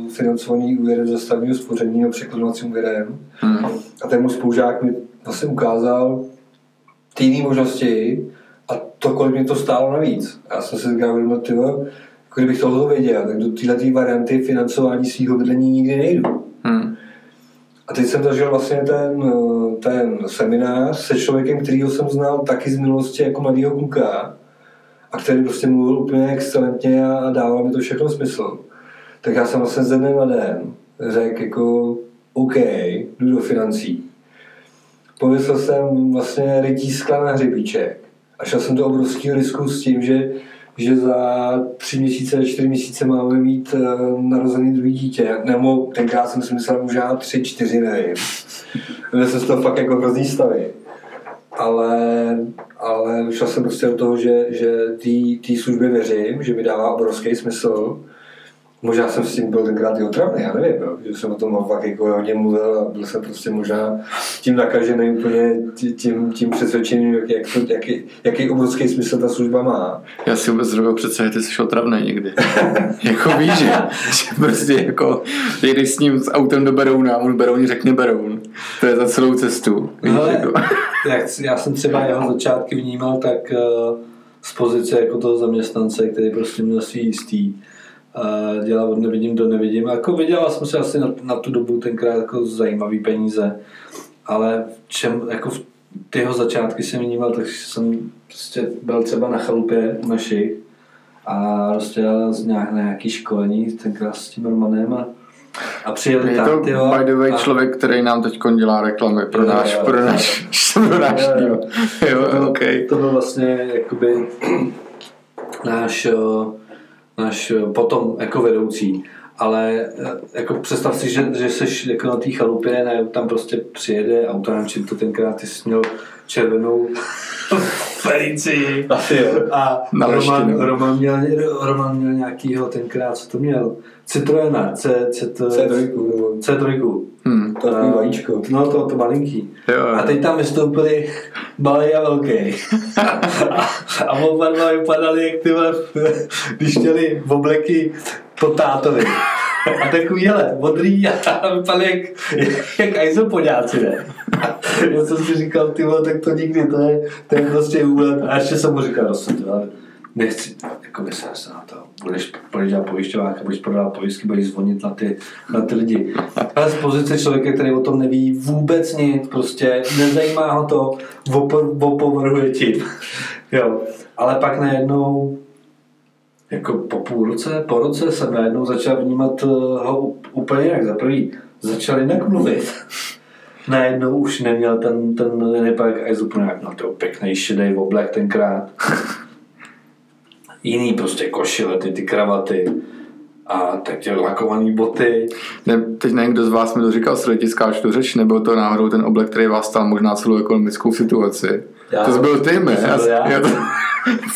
financovaný úvěrem ze stavního spoření a překladovacím úvěrem. Hmm. A ten můj spolužák mi vlastně ukázal ty jiné možnosti to, kolik mě to stálo navíc. Já jsem si říkal, ty jako kdybych tohle věděl, tak do této varianty financování svého bydlení nikdy nejdu. Hmm. A teď jsem zažil vlastně ten, ten seminář se člověkem, kterýho jsem znal taky z minulosti jako mladýho kluka a který prostě mluvil úplně excelentně a dával mi to všechno smysl. Tak já jsem vlastně ze dne na den řekl jako OK, jdu do financí. Pověsil jsem vlastně rytí skla na hřebíček a šel jsem do obrovského risku s tím, že že za tři měsíce, čtyři měsíce máme mít uh, narozený druhý dítě. Nebo tenkrát jsem si myslel možná tři, čtyři, nevím. Měl jsem z toho fakt jako hrozný stavy. Ale, ale vyšel jsem prostě do toho, že, že té službě věřím, že mi dává obrovský smysl Možná jsem s tím byl tenkrát i otravný, já nevím, jo, že jsem o tom fakt jako hodně mluvil a byl jsem prostě možná tím nakažený úplně tím, tím přesvědčením, jak, jak to, jaký, jaký obrovský smysl ta služba má. Já si vůbec zrovna představit, že jsi otravný někdy. jako víš, že, že prostě jako jdeš s ním s autem do Berouna a on Berouni řekne Beroun. To je za celou cestu. Víš, Ale, jako. jak, já jsem třeba jeho začátky vnímal tak uh, z pozice jako toho zaměstnance, který prostě měl svý jistý dělal od nevidím do nevidím. A jako vydělal jsem si asi na, na tu dobu tenkrát jako zajímavý peníze, ale v čem, jako v tyho začátky jsem vnímal, tak jsem prostě byl třeba na chalupě u našich a prostě z nějak, na nějaký školení tenkrát s tím Romanem a a přijeli je tam, to, by the way, a... člověk, který nám teď dělá reklamy pro náš, pro náš, pro náš jo, jo. okay. to byl vlastně jakoby náš náš eh, potom jako vedoucí. Ale eh, jako představ si, že, že jsi jako na té chalupě, ne, tam prostě přijede auto, nevím, to tenkrát ty jsi měl červenou Felici. A Roman, Roman, měl, Roman měl nějakýho tenkrát, co to měl? Citroena, C, C, C3. C3. Hmm, to je vajíčko. No to, to malinký. Jo. A teď tam vystoupili malý a velký. a, a oba dva vypadali jak ty když měli obleky po tátovi. A takový, hele, modrý a vypadali jak, jak izopoňáci, ne? Já jsem si říkal, ty tak to nikdy, to je, to je prostě úlet. A ještě jsem mu říkal, rozsud, nechci, jako by se na to, budeš, budeš dělat pojišťovák budeš prodávat pojistky, budeš zvonit na ty, na ty lidi. Ale z pozice člověka, který o tom neví vůbec nic, prostě nezajímá ho to, opovrhuje tím. jo. Ale pak najednou jako po půl roce, po roce jsem najednou začal vnímat eh, ho úplně jak za prvý. Začal jinak mluvit. najednou už neměl ten, ten nepak a úplně jak na to pěkný šedý oblek tenkrát jiný prostě košile, ty, ty kravaty a tak tě lakovaný boty. Ne, teď nevím, kdo z vás mi to říkal, tiskáš tu řeč, nebo to náhodou ten oblek, který vás stál možná celou ekonomickou situaci. Já, to byl ty, ne? Já, já, já, to,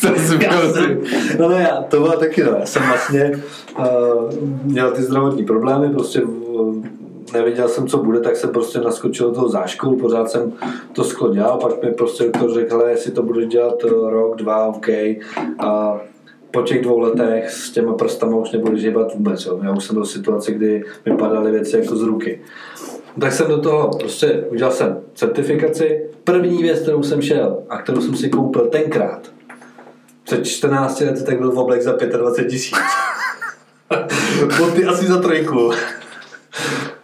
to jsi byl já jsem, No ne, já, to bylo taky, no. Já jsem vlastně uh, měl ty zdravotní problémy, prostě uh, nevěděl jsem, co bude, tak jsem prostě naskočil do toho zášku, pořád jsem to sklo dělal, pak mi prostě to řekl, jestli to budu dělat rok, dva, OK. A po těch dvou letech s těma prstama už nebudeš hýbat vůbec. Jo. Já už jsem byl v situaci, kdy mi padaly věci jako z ruky. Tak jsem do toho prostě udělal jsem certifikaci. První věc, kterou jsem šel a kterou jsem si koupil tenkrát, před 14 lety, tak byl v oblek za 25 tisíc. Boty asi za trojku.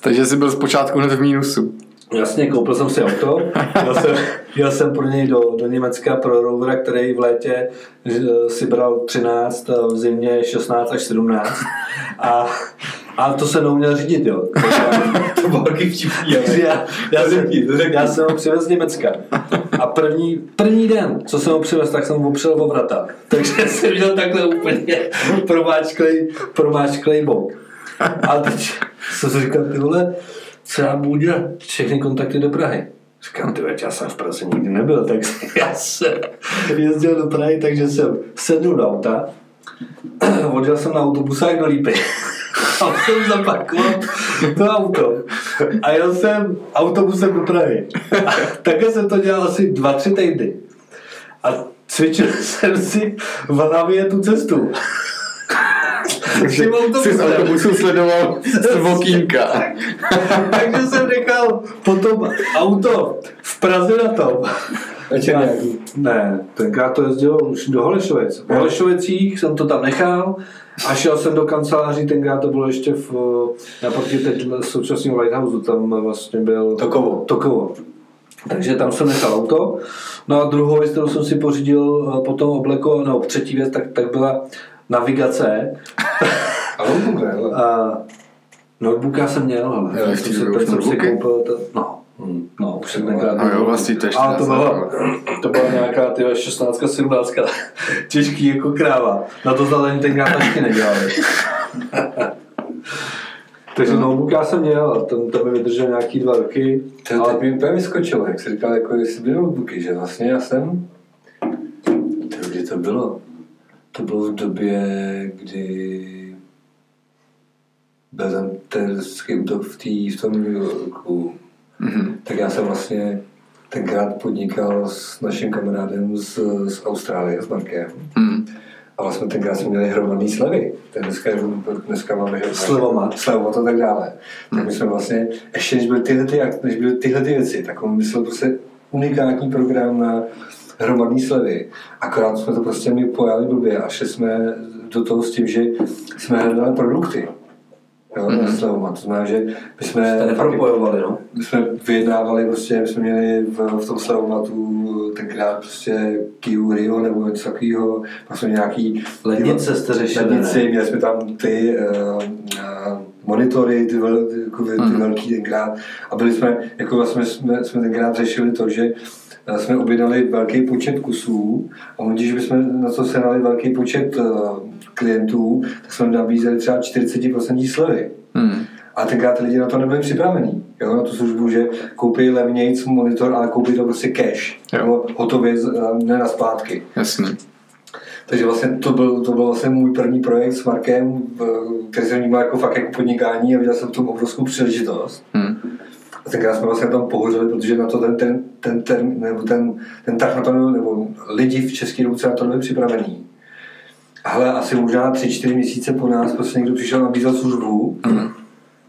Takže jsi byl zpočátku hned v mínusu. Jasně, koupil jsem si auto, jel jsem, jel jsem pro něj do, do Německa pro rovera, který v létě eh, si bral 13, a v zimě 16 až 17 a, a to se neuměl řídit, jo. To bylo taky vtipný, já, já, jsem, já jsem ho přivez z Německa. A první, první den, co jsem ho přivez, tak jsem ho opřel o vrata. Takže jsem měl takhle úplně promáčklej, promáčklej bok. A teď jsem si říkal, ty vole, co já budu dělat? Všechny kontakty do Prahy. Říkám, ty já jsem v Praze nikdy nebyl, tak já jsem jezdil do Prahy, takže jsem sedl do auta, odjel jsem na autobusách do Lípy. A jsem zapakoval to auto. A jel jsem autobusem do Prahy. A takhle jsem to dělal asi dva, tři týdny. A cvičil jsem si v hlavě tu cestu. Takže jsi z autobusu sledoval z okýnka. Takže jsem nechal potom auto v Praze na tom. Nějaký. Ne, tenkrát to jezdilo už do Holešovic. V Holešovicích jsem to tam nechal a šel jsem do kanceláří, tenkrát to bylo ještě v, naproti teď současného Lighthouse, tam vlastně byl Tokovo. Tokovo. Takže tam jsem nechal auto. No a druhou věc, kterou jsem si pořídil eh, potom obleko, no třetí věc, tak, tak byla navigace. Ale on ne, ale. A notebooka jsem měl, ale Jo, ten ještě jsem ten jsem si koupil, to, no, Hmm. no, už jsem tenkrát No jo, vlastně to ještě Ale to byla, to byla nějaká ty 16, 17, těžký jako kráva. Na to zelený tenkrát tašky nedělali. Takže notebook já jsem měl, a ten, ten mi vydržel nějaký dva roky. To ale mi úplně vyskočilo, jak jsi říkal, jako jestli byly notebooky, že vlastně já jsem, to kdy to bylo? To bylo v době, kdy byl ten teroristický útok v, tý, v tom New Yorku, Mhm. tak já jsem vlastně tenkrát podnikal s naším kamarádem z, z Austrálie, s Markem. Mhm. A vlastně tenkrát jsme měli hromadný slevy. Ten dneska, dneska máme Slevomat. Slevomat a tak dále. Tak my jsme vlastně, ještě než byly tyhle, ty, než byly tyhle ty věci, tak on myslel prostě unikátní program na hromadný slevy. Akorát jsme to prostě mi pojali blbě a šli jsme do toho s tím, že jsme hledali produkty. Jo, mm-hmm. na Slevomat. To znamená, že my jsme, jste nepropojovali, no. my jsme vyjednávali, prostě, my jsme měli v, v tom Slavomatu tenkrát prostě Kiu Rio nebo něco takového, pak jsme nějaký Lednice jste řešili, lednici, ne? měli jsme tam ty uh, uh, monitory, ty, vel, ty, jako ty Mhm. velký tenkrát a byli jsme, jako vlastně jsme, jsme tenkrát řešili to, že eh, jsme objednali velký počet kusů a když bychom na to sehnali velký počet uh, klientů, tak jsme nabízeli třeba 40% slevy. Mhm. A tenkrát ty lidi na to nebyli připravení, jo, na tu službu, že koupí levnějc monitor, ale koupí to prostě cash, Jo. nebo hotově, z- ne na zpátky. Jasně. Takže vlastně to byl, to byl vlastně můj první projekt s Markem, který jsem vnímal jako fakt jako podnikání a viděl jsem v tom obrovskou příležitost. Mhm. Tenkrát jsme vlastně tam pohořeli, protože na to ten, ten, ten, ten, nebo ten, ten trh na to nebyl, nebo lidi v České republice na to nebyli připravení. Ale asi možná tři, čtyři měsíce po nás prostě někdo přišel nabízet službu Mhm.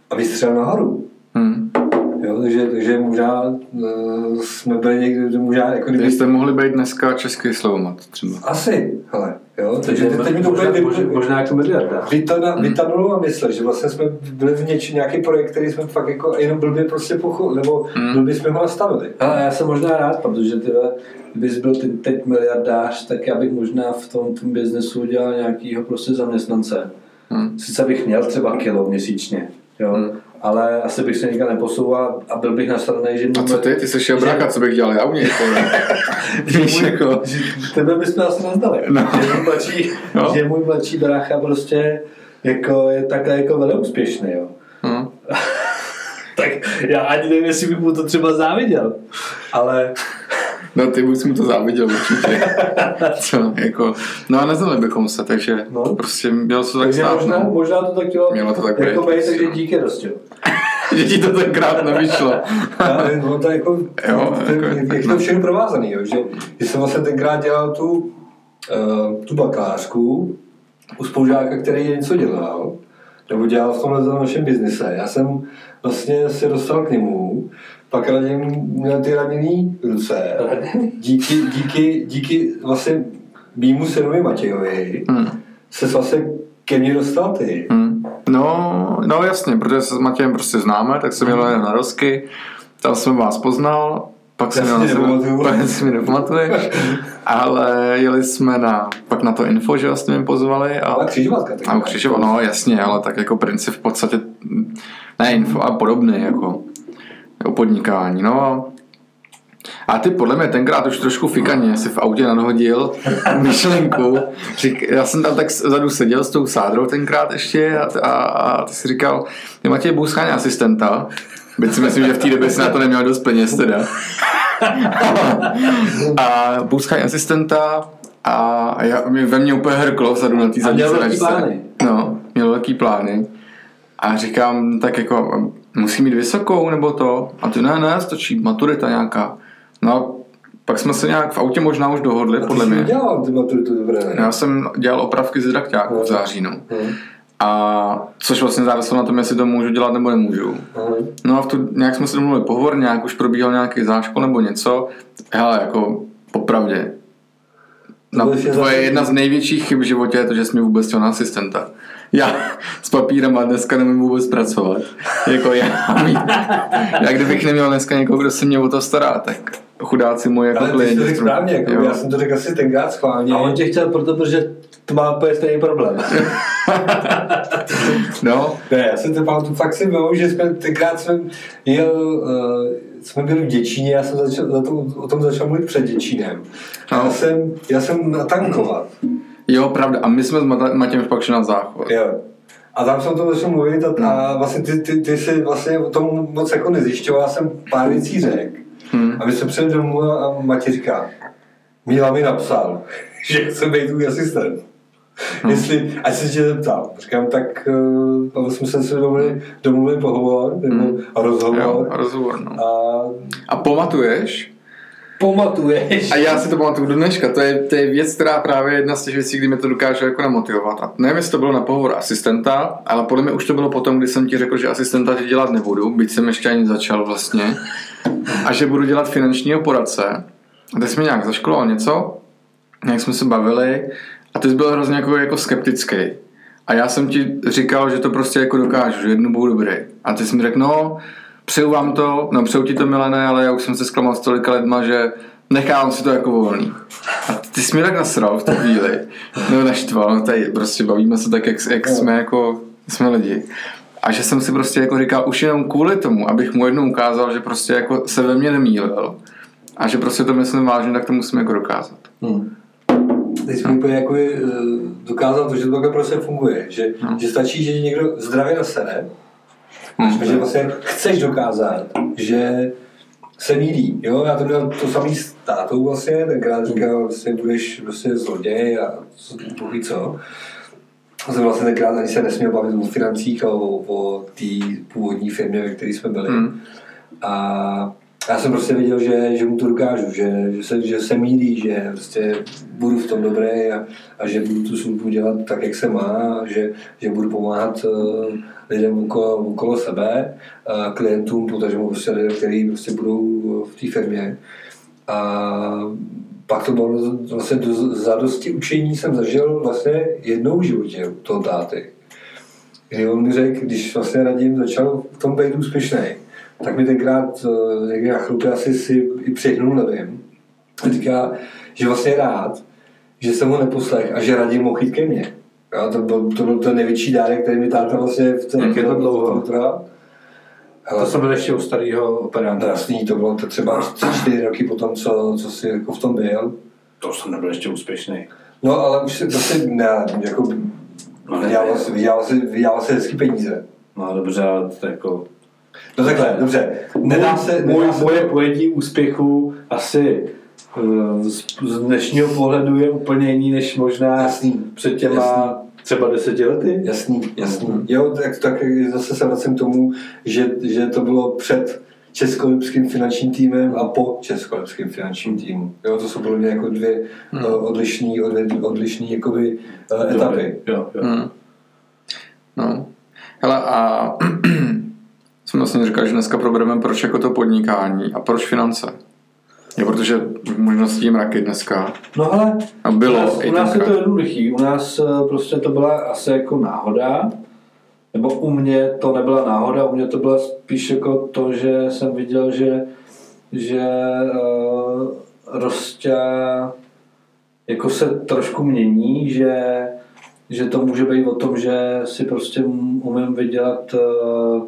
a vystřelil nahoru. Mhm. Jo, takže, takže možná uh, jsme byli někde, možná jako kdyby... jste mohli být dneska český slovomat třeba. Asi, hele, jo, takže teď, teď mi to možná, úplně možná, možná jako miliarda. vytana, vytanulo a mysle, že vlastně jsme byli v něč, nějaký projekt, který jsme fakt jako jenom blbě prostě pochopili, nebo Hmm. blbě jsme ho nastavili. Ale já jsem možná rád, protože ty, kdybys byl ty, teď miliardář, tak já bych možná v tom, tom biznesu udělal nějakýho prostě zaměstnance. Mhm. Sice bych měl třeba kilo měsíčně, jo, Hmm. Ale asi bych se nikam neposouval a byl bych nasraný, že A co ty? Ty jsi šel bráka, co bych dělal já u něj? Víš, jako... Tebe bychom asi neznali. No. Že, můj mladší, No. že můj mladší brácha prostě jako je takhle jako velmi úspěšný, jo. Hm. Tak já ani nevím, jestli bych mu to třeba záviděl, ale No ty bys mu to záviděl určitě. Co, jako, no a neznali bychom se, takže No. no. prostě mělo se to tak takže stát, možná, no. možná to tak chtělo Mělo to tak jako být. takže díky Rostě. Že ti to tenkrát nevyšlo. Ale no, to jako, Jo, to, jako- jak je to všechno provázaný, jo, že když jsem vlastně tenkrát dělal tu, uh, tu bakalářku u spolužáka, který něco dělal, nebo dělal v tomhle našem biznise. Já jsem vlastně se dostal k němu, pak ale měl ty raněný ruce. Díky, díky, díky vlastně mýmu synovi Matějovi Hm. se vlastně ke mně dostal ty. Hm. No, no jasně, protože se s Matějem prostě známe, tak jsem jel na rozky tam jsem vás poznal, pak Já jsem si nepamatuju. si mi nepamatuješ, ale jeli jsme na, pak na to info, že jste mě pozvali a, Ale křižovatka. tak a u Křižova, no jasně, ale tak jako princip v podstatě, ne info, a podobný, jako o podnikání, no a a ty podle mě tenkrát už trošku fikaně si v autě nadhodil myšlenku. Řík, já jsem tam tak vzadu seděl s tou sádrou tenkrát ještě a, a, a ty si říkal, ty Matěj Bůscháň asistenta, byť si myslím, že v té době si na to neměl dost peněz teda. a Bůscháň asistenta a já, mě, ve mně úplně hrklo vzadu na té A měl zadní velký plány. No, měl velký plány. A říkám, tak jako, musí mít vysokou nebo to? A ty ne, ne, stačí maturita nějaká. No a pak jsme se nějak v autě možná už dohodli, A ty podle mě. dělal ty maturitu dobré? Já jsem dělal opravky z drakťáku v září, no. Mhm. A což vlastně záviselo na tom, jestli to můžu dělat nebo nemůžu. Mhm. No a v tu, nějak jsme si domluvili pohovor, nějak už probíhal nějaký záškol nebo něco. Hele, jako popravdě. Na, To je tvoje jedna z největších chyb v životě je to, že jsi mě vůbec chtěl na asistenta. Já s papírem a dneska nemůžu vůbec pracovat. Jako já, já kdybych neměl dneska někoho, kdo se mě o to stará, tak chudáci moji jako Ale ty jsi to klienti. řekl správně, jako, Jo. já jsem to řekl asi tenkrát schválně. A on tě chtěl proto, protože to má úplně stejný problém. No, Ne, já jsem to pamatuju, fakt si pamatuju, že jsme tenkrát jsme jel, uh, jsme byli v Děčíně, já jsem začal, na tom, o tom začal mluvit před Děčínem. A já No. jsem, já jsem natankovat. Jo, pravda. A my jsme s Matějem pak šli na záchod. Jo. A tam jsem o tom začal mluvit a, a vlastně ty, ty, ty si vlastně o tom moc jako nezjišťoval, já jsem pár věcí řekl. Hmm. A my jsme přijeli domů a Matěj říká, Míla mi napsal, že chce být tvůj asistent. Hmm. Jestli, ať se tě zeptal. Říkám, tak uh, jsme se si domluvili, domluvili pohovor, nebo Hmm. rozhovor. Jo, rozhovor, no. A A pamatuješ, Pamatuješ? A já si to pamatuju do dneška. To je, to je věc, která právě je jedna z těch věcí, kdy mě to dokáže jako namotivovat. A nevím, jestli to bylo na pohovor asistenta, ale podle mě už to bylo potom, kdy jsem ti řekl, že asistenta ti dělat nebudu, byť jsem ještě ani začal vlastně. A že budu dělat finančního poradce. A teď jsme nějak zaškoloval něco, nějak jsme se bavili a ty jsi byl hrozně jako, jako skeptický. A já jsem ti říkal, že to prostě jako dokážu, že jednou budu dobrý. A ty jsi mi řekl, no, přeju vám to, no přeju ti to milené, ale já už jsem se zklamal s tolika lidma, že nechávám si to jako volný. A ty jsi mi tak nasral v tu chvíli. No naštval, no tady prostě bavíme se tak, jak, jak jsme jako, jsme lidi. A že jsem si prostě jako říkal, už jenom kvůli tomu, abych mu jednou ukázal, že prostě jako se ve mně nemýlil. A že prostě to myslím vážně, tak to musím jako dokázat. Hmm. Teď jsme úplně jako eh, dokázal to, že to takhle prostě funguje. Že, No. že stačí, že někdo zdravě a že vlastně chceš dokázat, že se mílí. Jo? Já to měl to samý s tátou vlastně, tenkrát říkal, vlastně budeš prostě zloděj a co, bohu co. A jsem vlastně tenkrát ani se nesměl bavit o financích a o, o té původní firmě, ve které jsme byli. Hmm. A já jsem prostě věděl, že, že mu to dokážu, že, že, se, že se mílí, že prostě budu v tom dobrý a, a že budu tu službu dělat tak, jak se má, že, že budu pomáhat uh, lidem okolo, okolo sebe, klientům, potažmo prostě lidem, kteří prostě budou v té firmě. A pak to bylo vlastně do, za dosti učení jsem zažil vlastně jednou v životě u toho táty. Kdy on mi řekl, když vlastně Radim začal v tom být úspěšný, tak mi tenkrát eh, někdy na chlupě asi si i přihnul, nevím. A říká, že vlastně rád, že jsem ho neposlech a že Radim mohl jít ke mně. Jo, to, byl, to byl ten největší dárek, který mi táta vlastně v tom Jak je to dlouho? trval. To jsem byl ještě u starého operátora. jasný, to bylo to třeba 4 roky potom, co, co jsi jako v tom byl. To jsem nebyl ještě úspěšný. No ale už si prostě ne, jako No, vydělal si, vydělal si, vydělal si hezký peníze. No dobře, ale to jako... No takhle, dobře. Nedá se, Můj, nedá se moje pojetí úspěchu asi eh, z, z dnešního pohledu je úplně jiný, než možná Jasný, před těma jasný. třeba deseti lety. Jasný, jasný. Jo, tak, tak zase se vracím k tomu, že, že to bylo před českolipským finančním týmem a po českolipským finančním týmu. Jo, to jsou podle mě jako dvě hmm. odlišné odlišný, jakoby, eh, etapy. Jo, jo. Hmm. No. Hele, a jsem vlastně říkal, že dneska probereme, proč jako to podnikání a proč finance. Je protože možností je mraky dneska. No ale A u bylo nás, i u nás je to jednoduchý. U nás eh, prostě to byla asi jako náhoda. nebo u mě to nebyla náhoda, u mě to bylo spíš jako to, že jsem viděl, že, že uh, Rostě jako se trošku mění, že, že to může být o tom, že si prostě umím vydělat uh,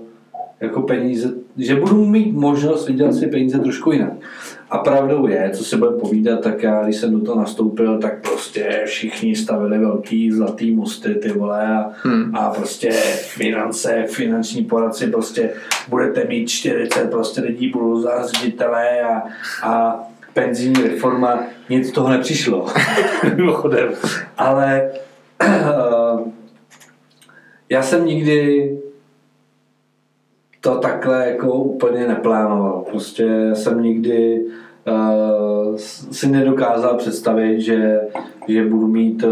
jako peníze, že budu mít možnost vydělat si peníze trošku jinak. A pravdou je, co si budeme povídat, tak já, když jsem do toho nastoupil, tak prostě všichni stavili velký zlatý mosty, ty vole, a, hmm. a prostě finance, finanční poradci, prostě budete mít 40 prostě lidí, budou za a, a penzijní reforma, nic z toho nepřišlo, mimochodem. Ale já jsem nikdy to takhle jako úplně neplánoval. Prostě jsem nikdy uh, si nedokázal představit, že, že budu mít uh,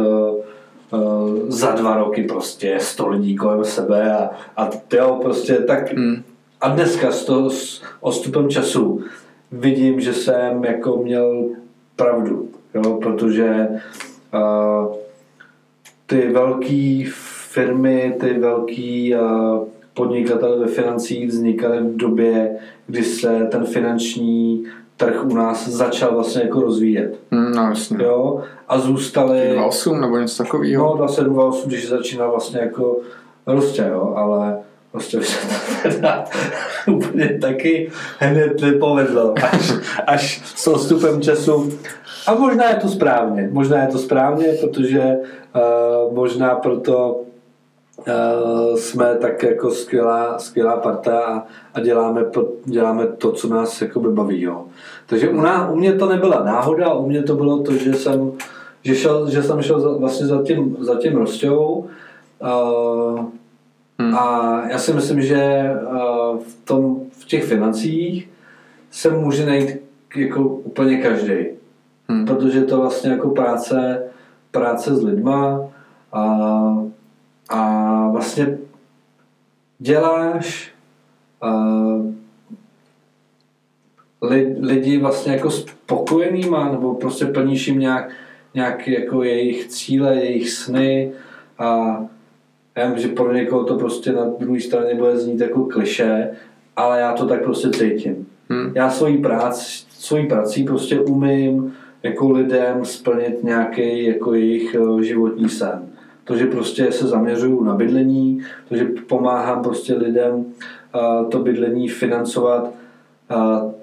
uh, za dva roky prostě 100 lidí kolem sebe a, a jo, prostě tak hmm. a dneska s, to, s odstupem času vidím, že jsem jako měl pravdu, jo, protože uh, ty velké firmy, ty velké uh, podnikatele ve financích vznikaly v době, kdy se ten finanční trh u nás začal vlastně jako rozvíjet. Mm, no jasně. Jo? A zůstaly... 28 nebo něco takového? No 27, 28, když začínal vlastně jako rostě, jo, ale prostě se to teda úplně taky hned nepovedlo, až, až s odstupem času. A možná je to správně, možná je to správně, protože uh, možná proto uh, jsme tak jako skvělá, skvělá parta a, a děláme, děláme to, co nás jakoby baví. Jo. Takže u, ná, u mě to nebyla náhoda, u mě to bylo to, že jsem, že šel, že jsem šel za, vlastně za tím, za tím Rostou. Uh, hmm. A já si myslím, že uh, v, tom, v těch financích se může najít jako úplně každý. Hmm. Protože to vlastně jako práce, práce s lidma a a vlastně děláš uh, lidi vlastně jako spokojenýma, nebo prostě plníš jim nějak, nějak jako jejich cíle, jejich sny a já vím, že pro někoho to prostě na druhé straně bude znít jako kliše, ale já to tak prostě cítím. Hmm. Já svojí práci, svojí prací prostě umím jako lidem splnit nějaký jako jejich eh, životní sen to, že prostě se zaměřuju na bydlení, to, že pomáhám prostě lidem to bydlení financovat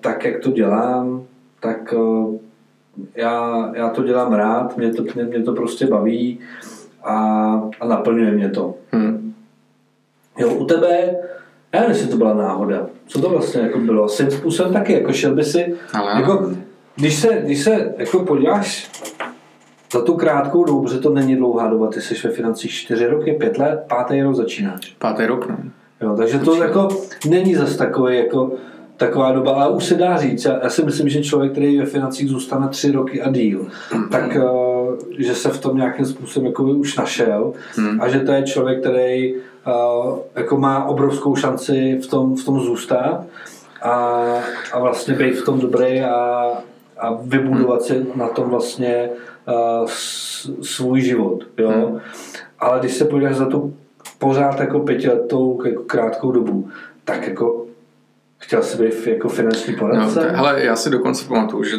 tak, jak to dělám, tak já, já to dělám rád, mě to, mě, mě to prostě baví a, a naplňuje mě to. Hmm. Jo, u tebe, já nevím, jestli to byla náhoda. Co to vlastně jako bylo? Svým způsobem taky, jako šel by si, Ale jako, když se, když se jako podíváš za tu krátkou dobu, protože to není dlouhá doba, ty jsi ve financích 4 roky, 5 let, pátý rok začínáš. Pátý rok, no. Jo, takže to jako není zase takový jako taková doba, ale už se dá říct. Já, já si myslím, že člověk, který ve financích zůstane tři roky a díl, tak uh, že se v tom nějakým způsobem jako už našel hmm. a že to je člověk, který uh, jako má obrovskou šanci v tom, v tom zůstat a, a vlastně být v tom dobrý a, a vybudovat si na tom vlastně svůj život. Jo? Hmm. Ale když se podíváš za tu pořád jako pětiletou jako krátkou dobu, tak jako chtěl jsi být jako finanční poradce? No, hele, já si dokonce pamatuju, že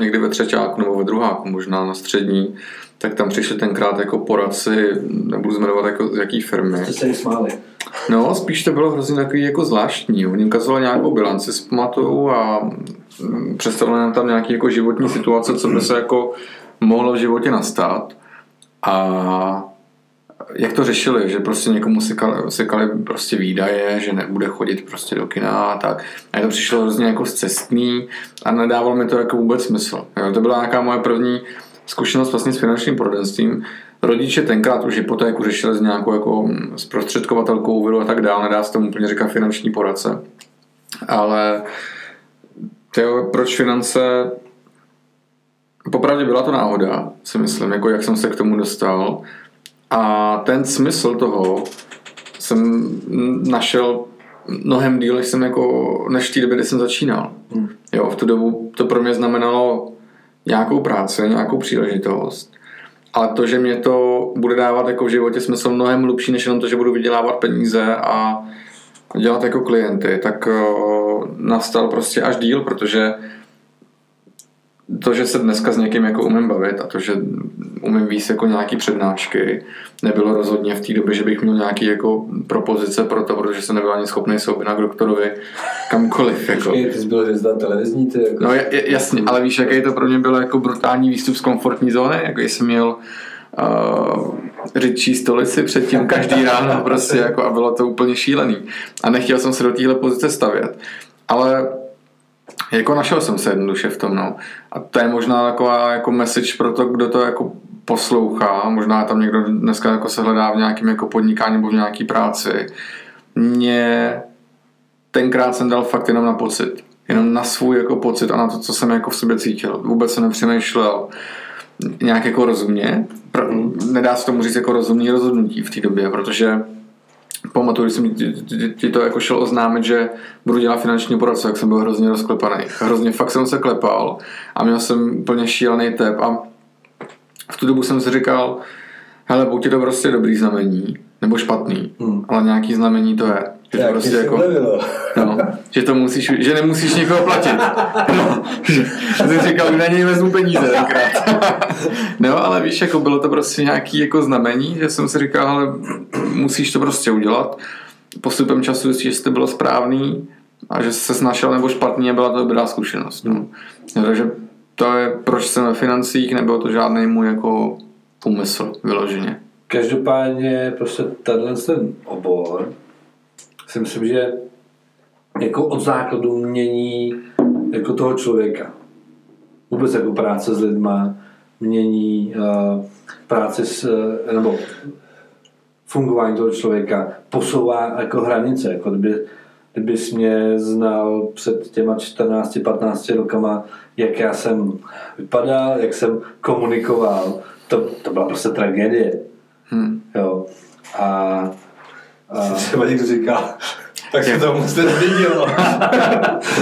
někdy ve třetíku nebo ve druháku, možná na střední, tak tam přišli tenkrát jako poradci, nebudu zmenovat jako z jaký firmy. Jste se smáli. No, spíš to bylo hrozně takový jako zvláštní. Oni ukazovali nějakou bilanci s pamatuju a představili nám tam nějaký jako životní situace, co by se jako mohlo v životě nastat. A jak to řešili, že prostě někomu sekali, sekali prostě výdaje, že nebude chodit prostě do kina a tak. A to přišlo hrozně jako cestný a nedávalo mi to jako vůbec smysl. Jo, to byla nějaká moje první zkušenost vlastně s finančním poradenstvím. Rodiče tenkrát už hypotéku řešili s nějakou jako zprostředkovatelkou úvěru a tak dále, nedá se tomu úplně říkat finanční poradce. Ale tyjo, proč finance? Popravdě byla to náhoda, si myslím, jako jak jsem se k tomu dostal. A ten smysl toho jsem našel mnohem díl, než jsem jako, než v té době, kdy jsem začínal. Hmm. Jo, v tu dobu to pro mě znamenalo nějakou práci, nějakou příležitost ale to, že mě to bude dávat jako v životě smysl mnohem hlubší, než jenom to, že budu vydělávat peníze a dělat jako klienty, tak uh, nastal prostě až díl, protože to, že se dneska s někým jako umím bavit a to, že umím víc jako nějaký přednášky, nebylo rozhodně v té době, že bych měl nějaký jako propozice pro to, protože jsem nebyl ani schopný objednat k doktorovi kamkoliv. Jako. Ty jsi byl hvězda televizní, ty jako... No jasně, ale víš, jaký to pro mě bylo jako brutální výstup z komfortní zóny, jako jsem měl uh, řidčí stolici předtím každý ráno prostě jako a bylo to úplně šílený. A nechtěl jsem se do téhle pozice stavět. Ale jako našel jsem se jednoduše v tom, no. A to je možná taková jako message pro to, kdo to jako poslouchá. Možná tam někdo dneska jako se hledá v nějakém jako podnikání nebo v nějaký práci. Mě tenkrát jsem dal fakt jenom na pocit. Jenom na svůj jako pocit a na to, co jsem jako v sobě cítil. Vůbec jsem nepřemýšlel nějak jako rozumně. Nedá se tomu říct jako rozumný rozhodnutí v té době, protože pamatuju, že jsem ti to jako šel oznámit, že budu dělat finanční poradce, jak jsem byl hrozně rozklepaný. Hrozně fakt jsem se klepal a měl jsem úplně šílený tep a v tu dobu jsem si říkal, hele, buď je to prostě dobrý znamení, nebo špatný, hmm. ale nějaký znamení to je. Že to prostě jako, no, že to musíš, že nemusíš někoho platit. No, že, že jsi říkal, že na něj vezmu peníze tenkrát. no, ale víš, jako bylo to prostě nějaký jako znamení, že jsem si říkal, ale musíš to prostě udělat. Postupem času zjistíš, že to bylo správný a že se snašel nebo špatný a byla to dobrá zkušenost. No. Takže to je, proč jsem ve financích, nebyl to žádný můj jako úmysl vyloženě. Každopádně prostě tenhle ten obor si myslím, že jako od základu mění jako toho člověka. Vůbec jako práce s lidma, mění uh, práce s, nebo fungování toho člověka, posouvá jako hranice. Jako kdyby, kdybys mě znal před těma 14-15 rokama, jak já jsem vypadal, jak jsem komunikoval, to, to byla prostě tragédie. Hmm. Jo. A a... Třeba někdo říká, tak se to moc nezměnilo.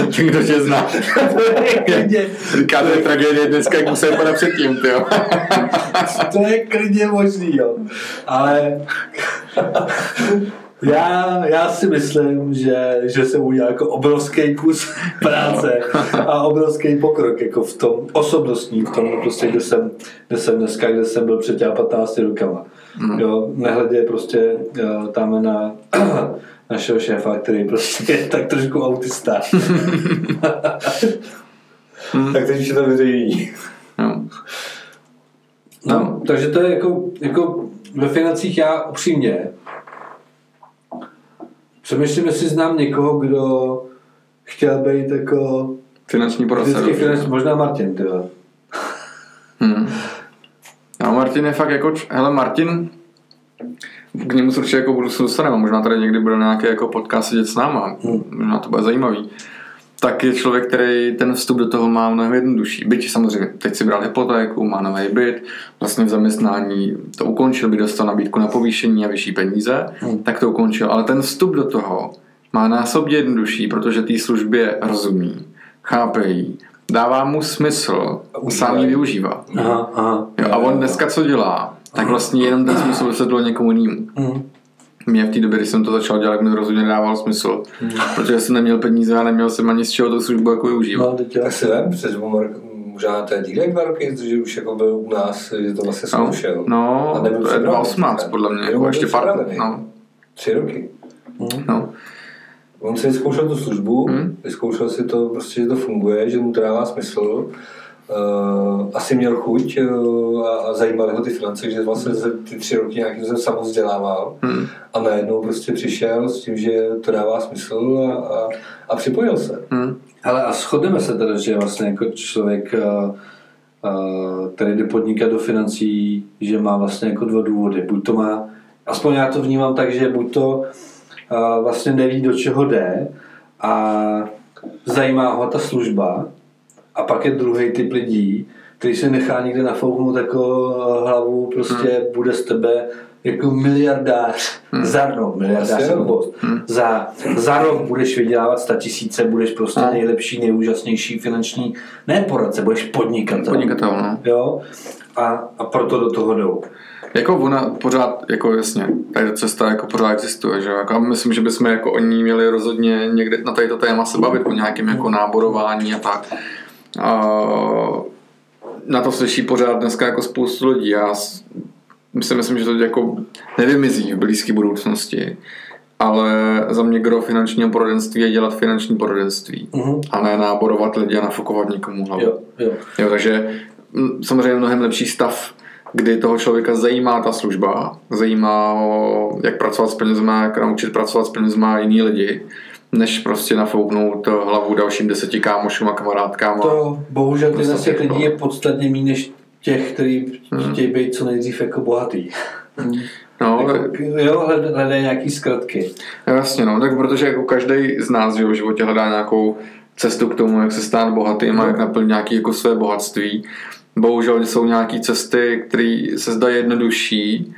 Kdo tě zná? Říká, to je tragédie dneska, jak musel vypadat předtím, jo. to je klidně možný, jo. Ale já, já si myslím, že, že jsem udělal jako obrovský kus práce a obrovský pokrok jako v tom osobnostní, v tom prostě, kde jsem, kde jsem dneska, kde jsem byl před těma 15 rokama. Mm. Jo, nehledě prostě jo, tam na našeho šéfa, který prostě je tak trošku autista. mm. tak teď už je to veřejný. No. no, takže to je jako, jako ve financích já upřímně přemýšlím, jestli znám někoho, kdo chtěl být jako finanční poradce. Finanční, možná Martin, ty hmm. No, Martin je fakt jako, hele Martin, k němu se určitě jako budu se dostaneme, možná tady někdy bude nějaký jako podcast sedět s náma, hmm. možná to bude zajímavý. Tak je člověk, který ten vstup do toho má mnohem jednodušší. Byť samozřejmě, teď si bral hypotéku, má nový byt, vlastně v zaměstnání to ukončil, by dostal nabídku na povýšení a vyšší peníze, hmm. tak to ukončil. Ale ten vstup do toho má násobně jednodušší, protože té službě rozumí, chápe jí, dává mu smysl, sám ji využívá. Aha, aha, jo, a on dneska co dělá? Tak vlastně jenom ten smysl vysvětlil někomu jinému. Mm. Mě v té době, když jsem to začal dělat, mi rozhodně dával smysl, mm. protože jsem neměl peníze a neměl jsem ani z čeho tu službu jako využívat. No, teď tak si vem, přes možná to je dílek dva roky, že už jako byl u nás, že to vlastně zkoušel. No, no to je 2018 podle mě, jako ještě pár, no. Tři roky. Mm. No. On si vyzkoušel tu službu, hmm. vyzkoušel si to, prostě, že to funguje, že mu to dává smysl. Uh, asi měl chuť uh, a, a zajímaly ho ty finance, že vlastně za ty tři roky nějakým způsobem samozdělával hmm. a najednou prostě přišel s tím, že to dává smysl a, a, a připojil se. Hmm. Ale a shodneme se teda, že vlastně jako člověk, uh, uh, který jde podnikat do financí, že má vlastně jako dva důvody. Buď to má, aspoň já to vnímám tak, že buď to vlastně neví, do čeho jde a zajímá ho ta služba a pak je druhý typ lidí, který se nechá někde nafouknout jako hlavu, prostě hmm. bude z tebe jako miliardář Hmm. za rok, miliardář jo. blbost. za, za rok budeš vydělávat 100 tisíce, budeš prostě Hmm. nejlepší, nejúžasnější finanční, ne poradce, budeš podnikatel. Podnikatel, no. Jo? A, a proto do toho jdou. Jako ona pořád, jako jasně, tady ta cesta jako pořád existuje, že? Jako, a myslím, že bychom jako o ní měli rozhodně někde na tady to téma se bavit, o nějakém jako náborování a tak. A na to slyší pořád dneska jako spoustu lidí. Já si myslím, že to jako nevymizí v blízké budoucnosti. Ale za mě gro finančního poradenství je dělat finanční poradenství. Mhm. A ne náborovat lidi a nafukovat někomu hlavu. Jo, jo. Jo, takže samozřejmě mnohem lepší stav, kdy toho člověka zajímá ta služba, zajímá ho, jak pracovat s penězma, jak naučit pracovat s penězma jiný lidi, než prostě nafouknout hlavu dalším deseti kámošům a kamarádkám. To bohužel ty z Prostě těch lidí je podstatně méně než těch, kteří Hmm. chtějí být co nejdřív jako bohatý. No, ale, Jako, jo, hled- hledají nějaký zkratky. jo, jasně, no, tak protože jako každý z nás že jo, v životě hledá nějakou cestu k tomu, jak se stát bohatým a jak naplnit nějaké jako své bohatství. Bohužel jsou nějaké cesty, které se zdají jednodušší,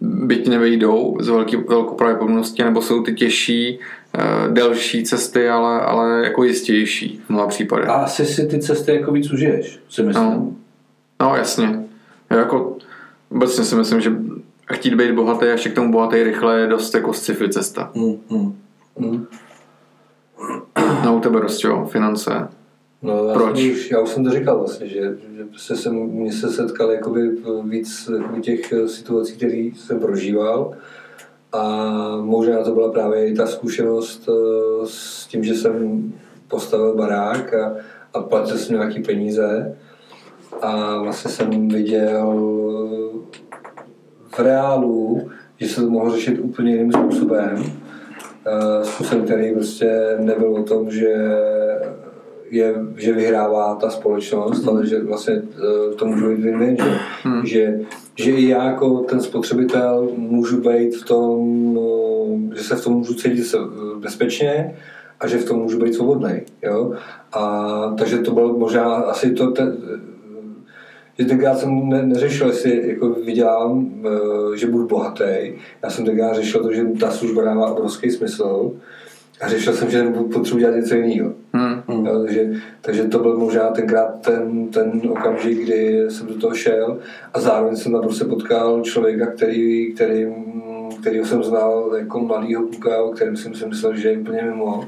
byť nevejdou z velký, velkou pravděpodobností, nebo jsou ty těžší, eh, delší cesty, ale, ale jako jistější v mnoha případech. A asi si ty cesty jako víc užiješ, si myslím. No. No jasně. Já jako obecně si myslím, že chtít být bohatý a ještě k tomu bohatý rychle je dost jako sci-fi cesta. Mm, mm. Hmm. No u tebe roste, jo, finance. No, já Proč? Jsem už, já už jsem to říkal vlastně, že, že prostě jsem, mně se setkal jakoby víc jakoby těch eh, situací, které jsem prožíval a možná to byla právě i ta zkušenost eh, s tím, že jsem postavil barák a, a platil jsem nějaký peníze a vlastně jsem viděl v reálu, že se to mohlo řešit úplně jiným způsobem. Eh, Způsobem, který prostě nebyl o tom, že je, že vyhrává ta společnost, ale že vlastně eh, to může být win-win, že, Hmm. že, že i já jako ten spotřebitel můžu být v tom, eh, že se v tom můžu cítit se- bezpečně a že v tom můžu být svobodný. Jo? A, takže to bylo možná asi to, te, že tenkrát jsem ne, neřešil, jestli jako vydělám, eh, že budu bohatý. Já jsem tenkrát řešil to, že ta služba dává obrovský smysl a řešil jsem, že potřebuji dělat něco jiného. Hmm. Mm. Jo, takže, takže to byl možná tenkrát ten, ten okamžik, kdy jsem do toho šel a zároveň jsem tam prostě potkal člověka, který, který, kterýho jsem znal jako mladýho kluka, o kterém jsem si myslel, že je úplně mimo.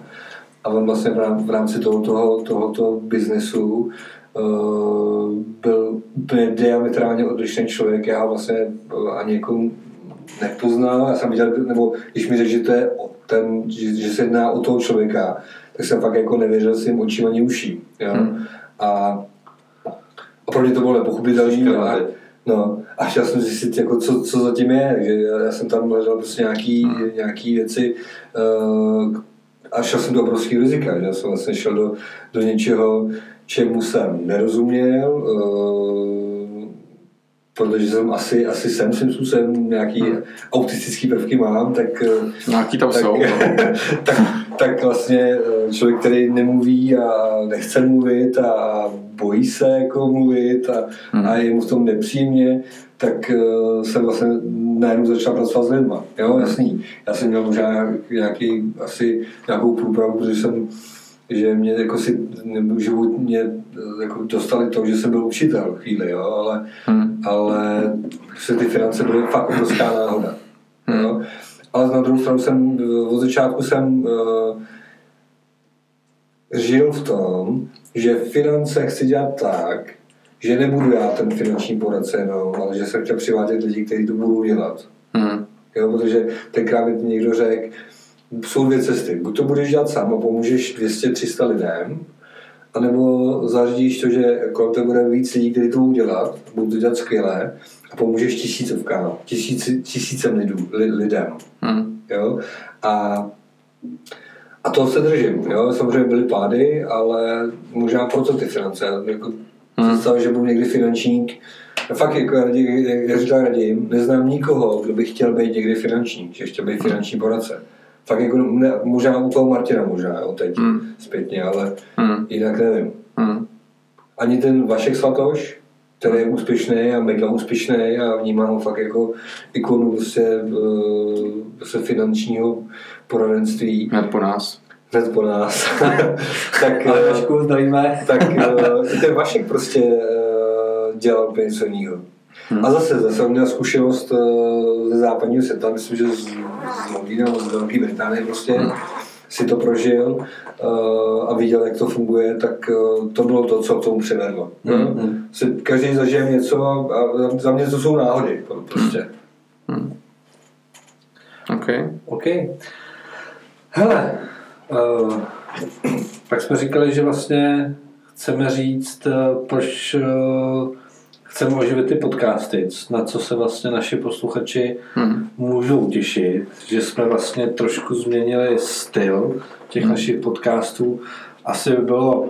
A on vlastně v rám- v rámci toho, toho, tohoto biznesu uh, byl úplně diametrálně odlišný člověk. Já vlastně ani jako nepoznal. Já jsem viděl, nebo když mi řekl, že, to je ten, že, že se jedná o toho člověka, tak jsem fakt jako nevěřil svým očím ani uším. Jo? Hmm. A, a pro mě to bylo nepochopitelné. No, a chtěl jsem zjistit, jako, co, co zatím je. Takže já, já jsem tam hledal prostě nějaký, Hmm. nějaký věci uh, a šel jsem do obrovského rizika. Že? Já jsem vlastně šel do, do něčeho, čemu jsem nerozuměl, uh, protože jsem asi, asi jsem svým způsobem nějaký Hmm. autistický prvky mám, tak uh, Nějaký tam tak, jsou. No. tak, tak vlastně eh, člověk, který nemluví a nechce mluvit a bojí se jako mluvit a, Hmm. a je mu v tom nepříjemně, tak uh, jsem vlastně najednou začal pracovat s lidma. Jo, jasný. Já jsem měl možná nějaký, asi nějakou průpravu, protože jsem že mě jako si nebo životně eh, jako dostali to, že jsem byl učitel chvíli, jo, ale, Hmm. ale se ty finance byly fakt obrovská náhoda. Hmm. Jo. Ale na druhou stranu jsem od začátku jsem uh, žil v tom, že finance chci dělat tak, že nebudu já ten finanční poradce jenom, ale že jsem chtěl přivádět lidi, kteří to budou dělat. Hmm. Jo, protože tenkrát mi někdo řekl, jsou dvě cesty. Buď to budeš dělat sám a pomůžeš 200-300 lidem, anebo zařídíš to, že kolem tebe bude víc lidí, kteří to budou dělat, budou to dělat skvěle a pomůžeš tisícovkám, tisíci, tisícem lidů, li, lidem. Hmm. Jo? A, a to se držím. Jo? Samozřejmě byly pády, ale možná proto ty finance. Jako, Hmm. Představ, že budu někdy finančník. A fakt, jako já, radím, jak říkal neznám nikoho, kdo by chtěl být někdy finančník, že chtěl být finanční poradce. Fakt jako, ne, možná u toho Martina možná, jo, teď Hmm. zpětně, ale Hmm. jinak nevím. Hmm. Ani ten Vašek Svatoš, který je úspěšný a mega úspěšný a vnímám ho fakt jako ikonu prostě, eh, prostě finančního poradenství. Hned po nás. Hned po nás. tak, Ale eh, Vašku, zdravíme. tak eh, ten Vašek prostě dělal něco jiného. A zase, zase měl zkušenost eh, ze západního světa, myslím, že z, z Londýna, z Velké Británie prostě si to prožil eh, a viděl, jak to funguje, tak eh, to bylo to, co k tomu přivedlo. Mm. Si každý zažije něco a, a za mě to jsou náhody prostě. OK. OK. Hele, uh, pak jsme říkali, že vlastně chceme říct, uh, proč uh, chceme oživit ty podcasty, na co se vlastně naši posluchači Hmm. můžou těšit, že jsme vlastně trošku změnili styl těch našich podcastů. Asi by bylo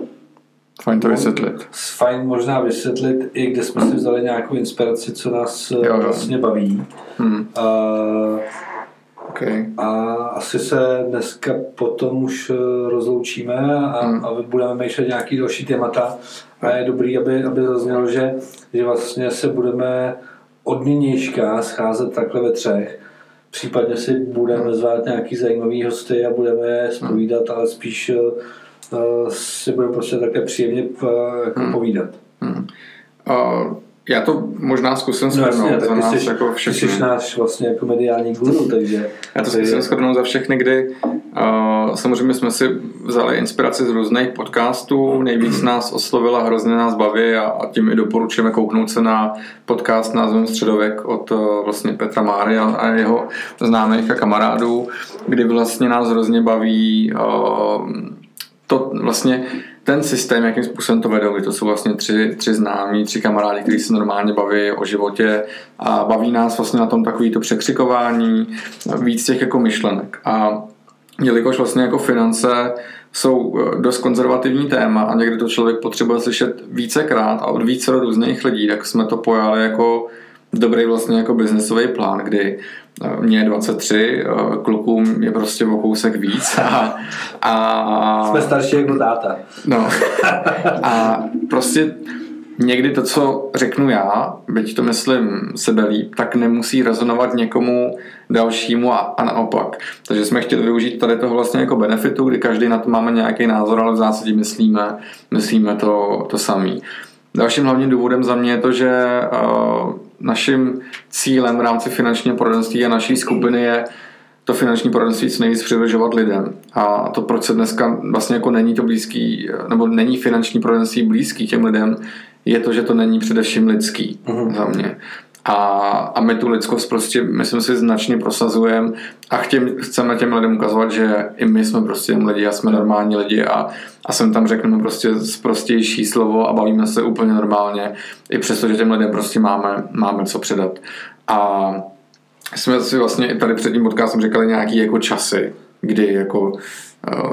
Fajn to vysvětlit. fajn možná vysvětlit i kde jsme si vzali nějakou inspiraci, co nás jo, jo. vlastně baví. Hmm. Uh, OK. a asi se dneska potom už eh, rozloučíme a, Hmm. a budeme myšlet nějaký další témata. A je dobrý, aby, aby zaznělo, že, že vlastně se budeme od nynějška scházet takhle ve třech. Případně si budeme zvát nějaký zajímavý hosty a budeme je zpovídat, ale spíš uh, si budeme prostě také příjemně uh, jako povídat. Hmm. Uh, já to možná zkusím No shrnout za tak ty nás jsi, jako ty všechny. jsi náš vlastně jako mediální guru, takže... Já to zkusím shrnout za všechny, kdy uh, samozřejmě jsme si vzali inspiraci z různých podcastů, nejvíc nás oslovila, hrozně nás baví a, a tím i doporučujeme kouknout se na podcast názvem Středověk od uh, vlastně Petra Máry a, a jeho známých a kamarádů, kdy vlastně nás hrozně baví uh, to vlastně ten systém, jakým způsobem to vedou, to jsou vlastně tři, tři známí, tři kamarádi, kteří se normálně baví o životě a baví nás vlastně na tom takový to překřikování, víc těch jako myšlenek. A jelikož vlastně jako finance jsou eh, dost konzervativní téma a někdy to člověk potřebuje slyšet vícekrát a od více různých lidí, tak jsme to pojali jako dobrý vlastně jako biznesový plán, kdy eh, mě je 23, eh, klukům je prostě o kousek víc a, a Jsme starší jako táta. No. A prostě někdy to, co řeknu já, byť to myslím sebe líp, tak nemusí rezonovat někomu dalšímu a, a naopak. Takže jsme chtěli využít tady toho vlastně jako benefitu, kdy každý na to máme nějaký názor, ale v zásadě myslíme, myslíme to, to samý. Dalším hlavním důvodem za mě je to, že uh, naším cílem v rámci finančního poradenství a naší skupiny je to finanční poradenství co nejvíc přibližovat lidem. A to, proč se dneska vlastně jako není to blízký, nebo není finanční poradenství blízký těm lidem, je to, že to není především lidský mm-hmm. za mě. A, a my tu lidskost prostě, myslím si, značně prosazujeme a chtěm, chceme těm lidem ukazovat, že i my jsme prostě lidi a jsme normální lidi a, a sem tam řekneme prostě prostější slovo a bavíme se úplně normálně, i přesto, že těm lidem prostě máme, máme co předat. A jsme si vlastně i tady před tím podcastem říkali nějaký jako časy, kdy jako uh,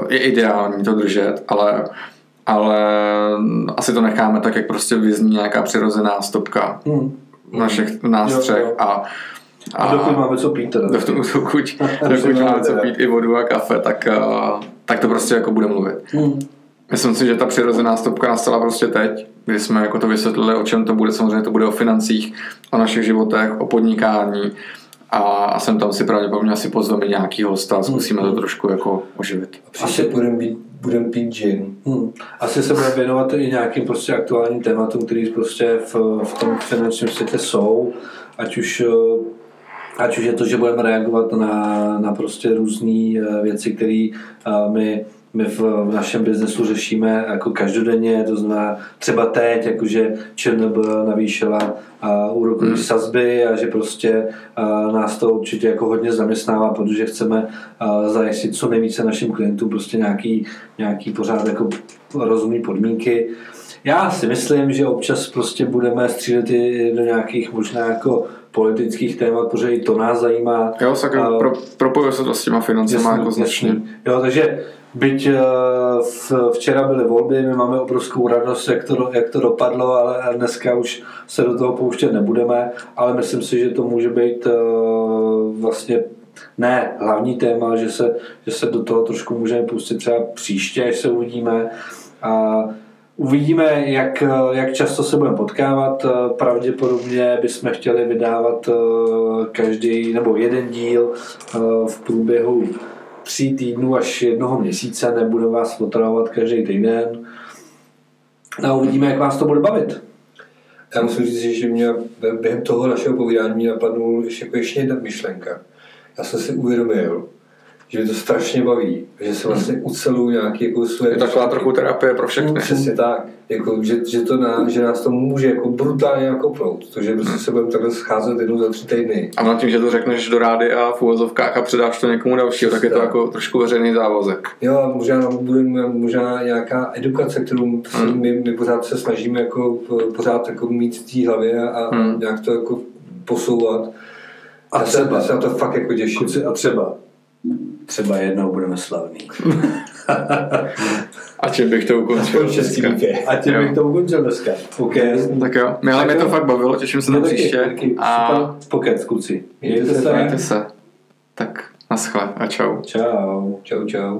je ideální to držet, ale ale asi to necháme tak, jak prostě vyzní nějaká přirozená stopka Našich, nás Jo, třech jo. a, A dokud máme co pít teda. dokud, dokud, dokud máme co pít i vodu a kafe, tak, uh, tak to prostě jako bude mluvit. Hmm. Myslím si, že ta přirozená stopka nastala prostě teď, kdy jsme jako to vysvětlili, o čem to bude. Samozřejmě to bude o financích, o našich životech, o podnikání a, a jsem tam si pravděpodobně asi pozveme nějaký hosta a zkusíme to trošku jako oživit. Příště budeme pít, budem pít gin. Hmm. Asi se budeme věnovat i nějakým prostě aktuálním tématům, který prostě v, v tom finančním světě jsou, ať už eh, ať už je to, že budeme reagovat na, na prostě různé věci, které my, my v, v našem biznesu řešíme jako každodenně, to znamená třeba teď, jakože ČNB navýšila a úrokové sazby a že prostě a, nás to určitě jako hodně zaměstnává, protože chceme a, zajistit co nejvíce našim klientům prostě nějaký, nějaký pořád jako rozumný podmínky. Já si myslím, že občas prostě budeme střílet i do nějakých možná jako politických témat, protože i to nás zajímá. Jo, tak A- pro, propojuje se to s těma financema Jasný, jako značně. Jo, takže byť eh, včera byly volby, my máme obrovskou radost, jak to, jak to dopadlo, ale dneska už se do toho pouštět nebudeme, ale myslím si, že to může být eh, vlastně ne hlavní téma, že se, že se do toho trošku můžeme pustit třeba příště, až se uvidíme. A Uvidíme, jak, jak často se budeme potkávat. Pravděpodobně bychom chtěli vydávat eh, každý nebo jeden díl eh, v průběhu tří týdnů až jednoho měsíce. Nebudu vás otravovat každý týden. A uvidíme, jak vás to bude bavit. Já musím říct, že mě během toho našeho povídání mě napadnul ještě, jako ještě jedna myšlenka. Já jsem si uvědomil, že mě to strašně baví, že se vlastně uceluju nějaký jako své... Je taková trochu terapie pro všechny. Přesně tak, jako, že, že, to na, že nás to může jako brutálně nakopnout, to, že prostě se budeme takhle scházet jednou za tři týdny. A na tím, že to řekneš do rády a v úvozovkách a předáš to někomu dalšího, tak je to jako trošku veřejný závazek. Jo, a možná bude možná nějaká edukace, kterou hmm. my, my, pořád se snažíme jako pořád jako mít v té hlavě a hmm. nějak to jako posouvat. A třeba. Já se na to fakt jako těším. A třeba Třeba jednou budeme slavní. A čím bych to ukončil dneska. A tím bych to ukončil dneska. Okay. Tak jo, mě, ale mě to fakt bavilo, těším se na příště. A pokec, kluci. Mějte se. Mějte se. Tak naschle a čau. Čau. Čau, čau.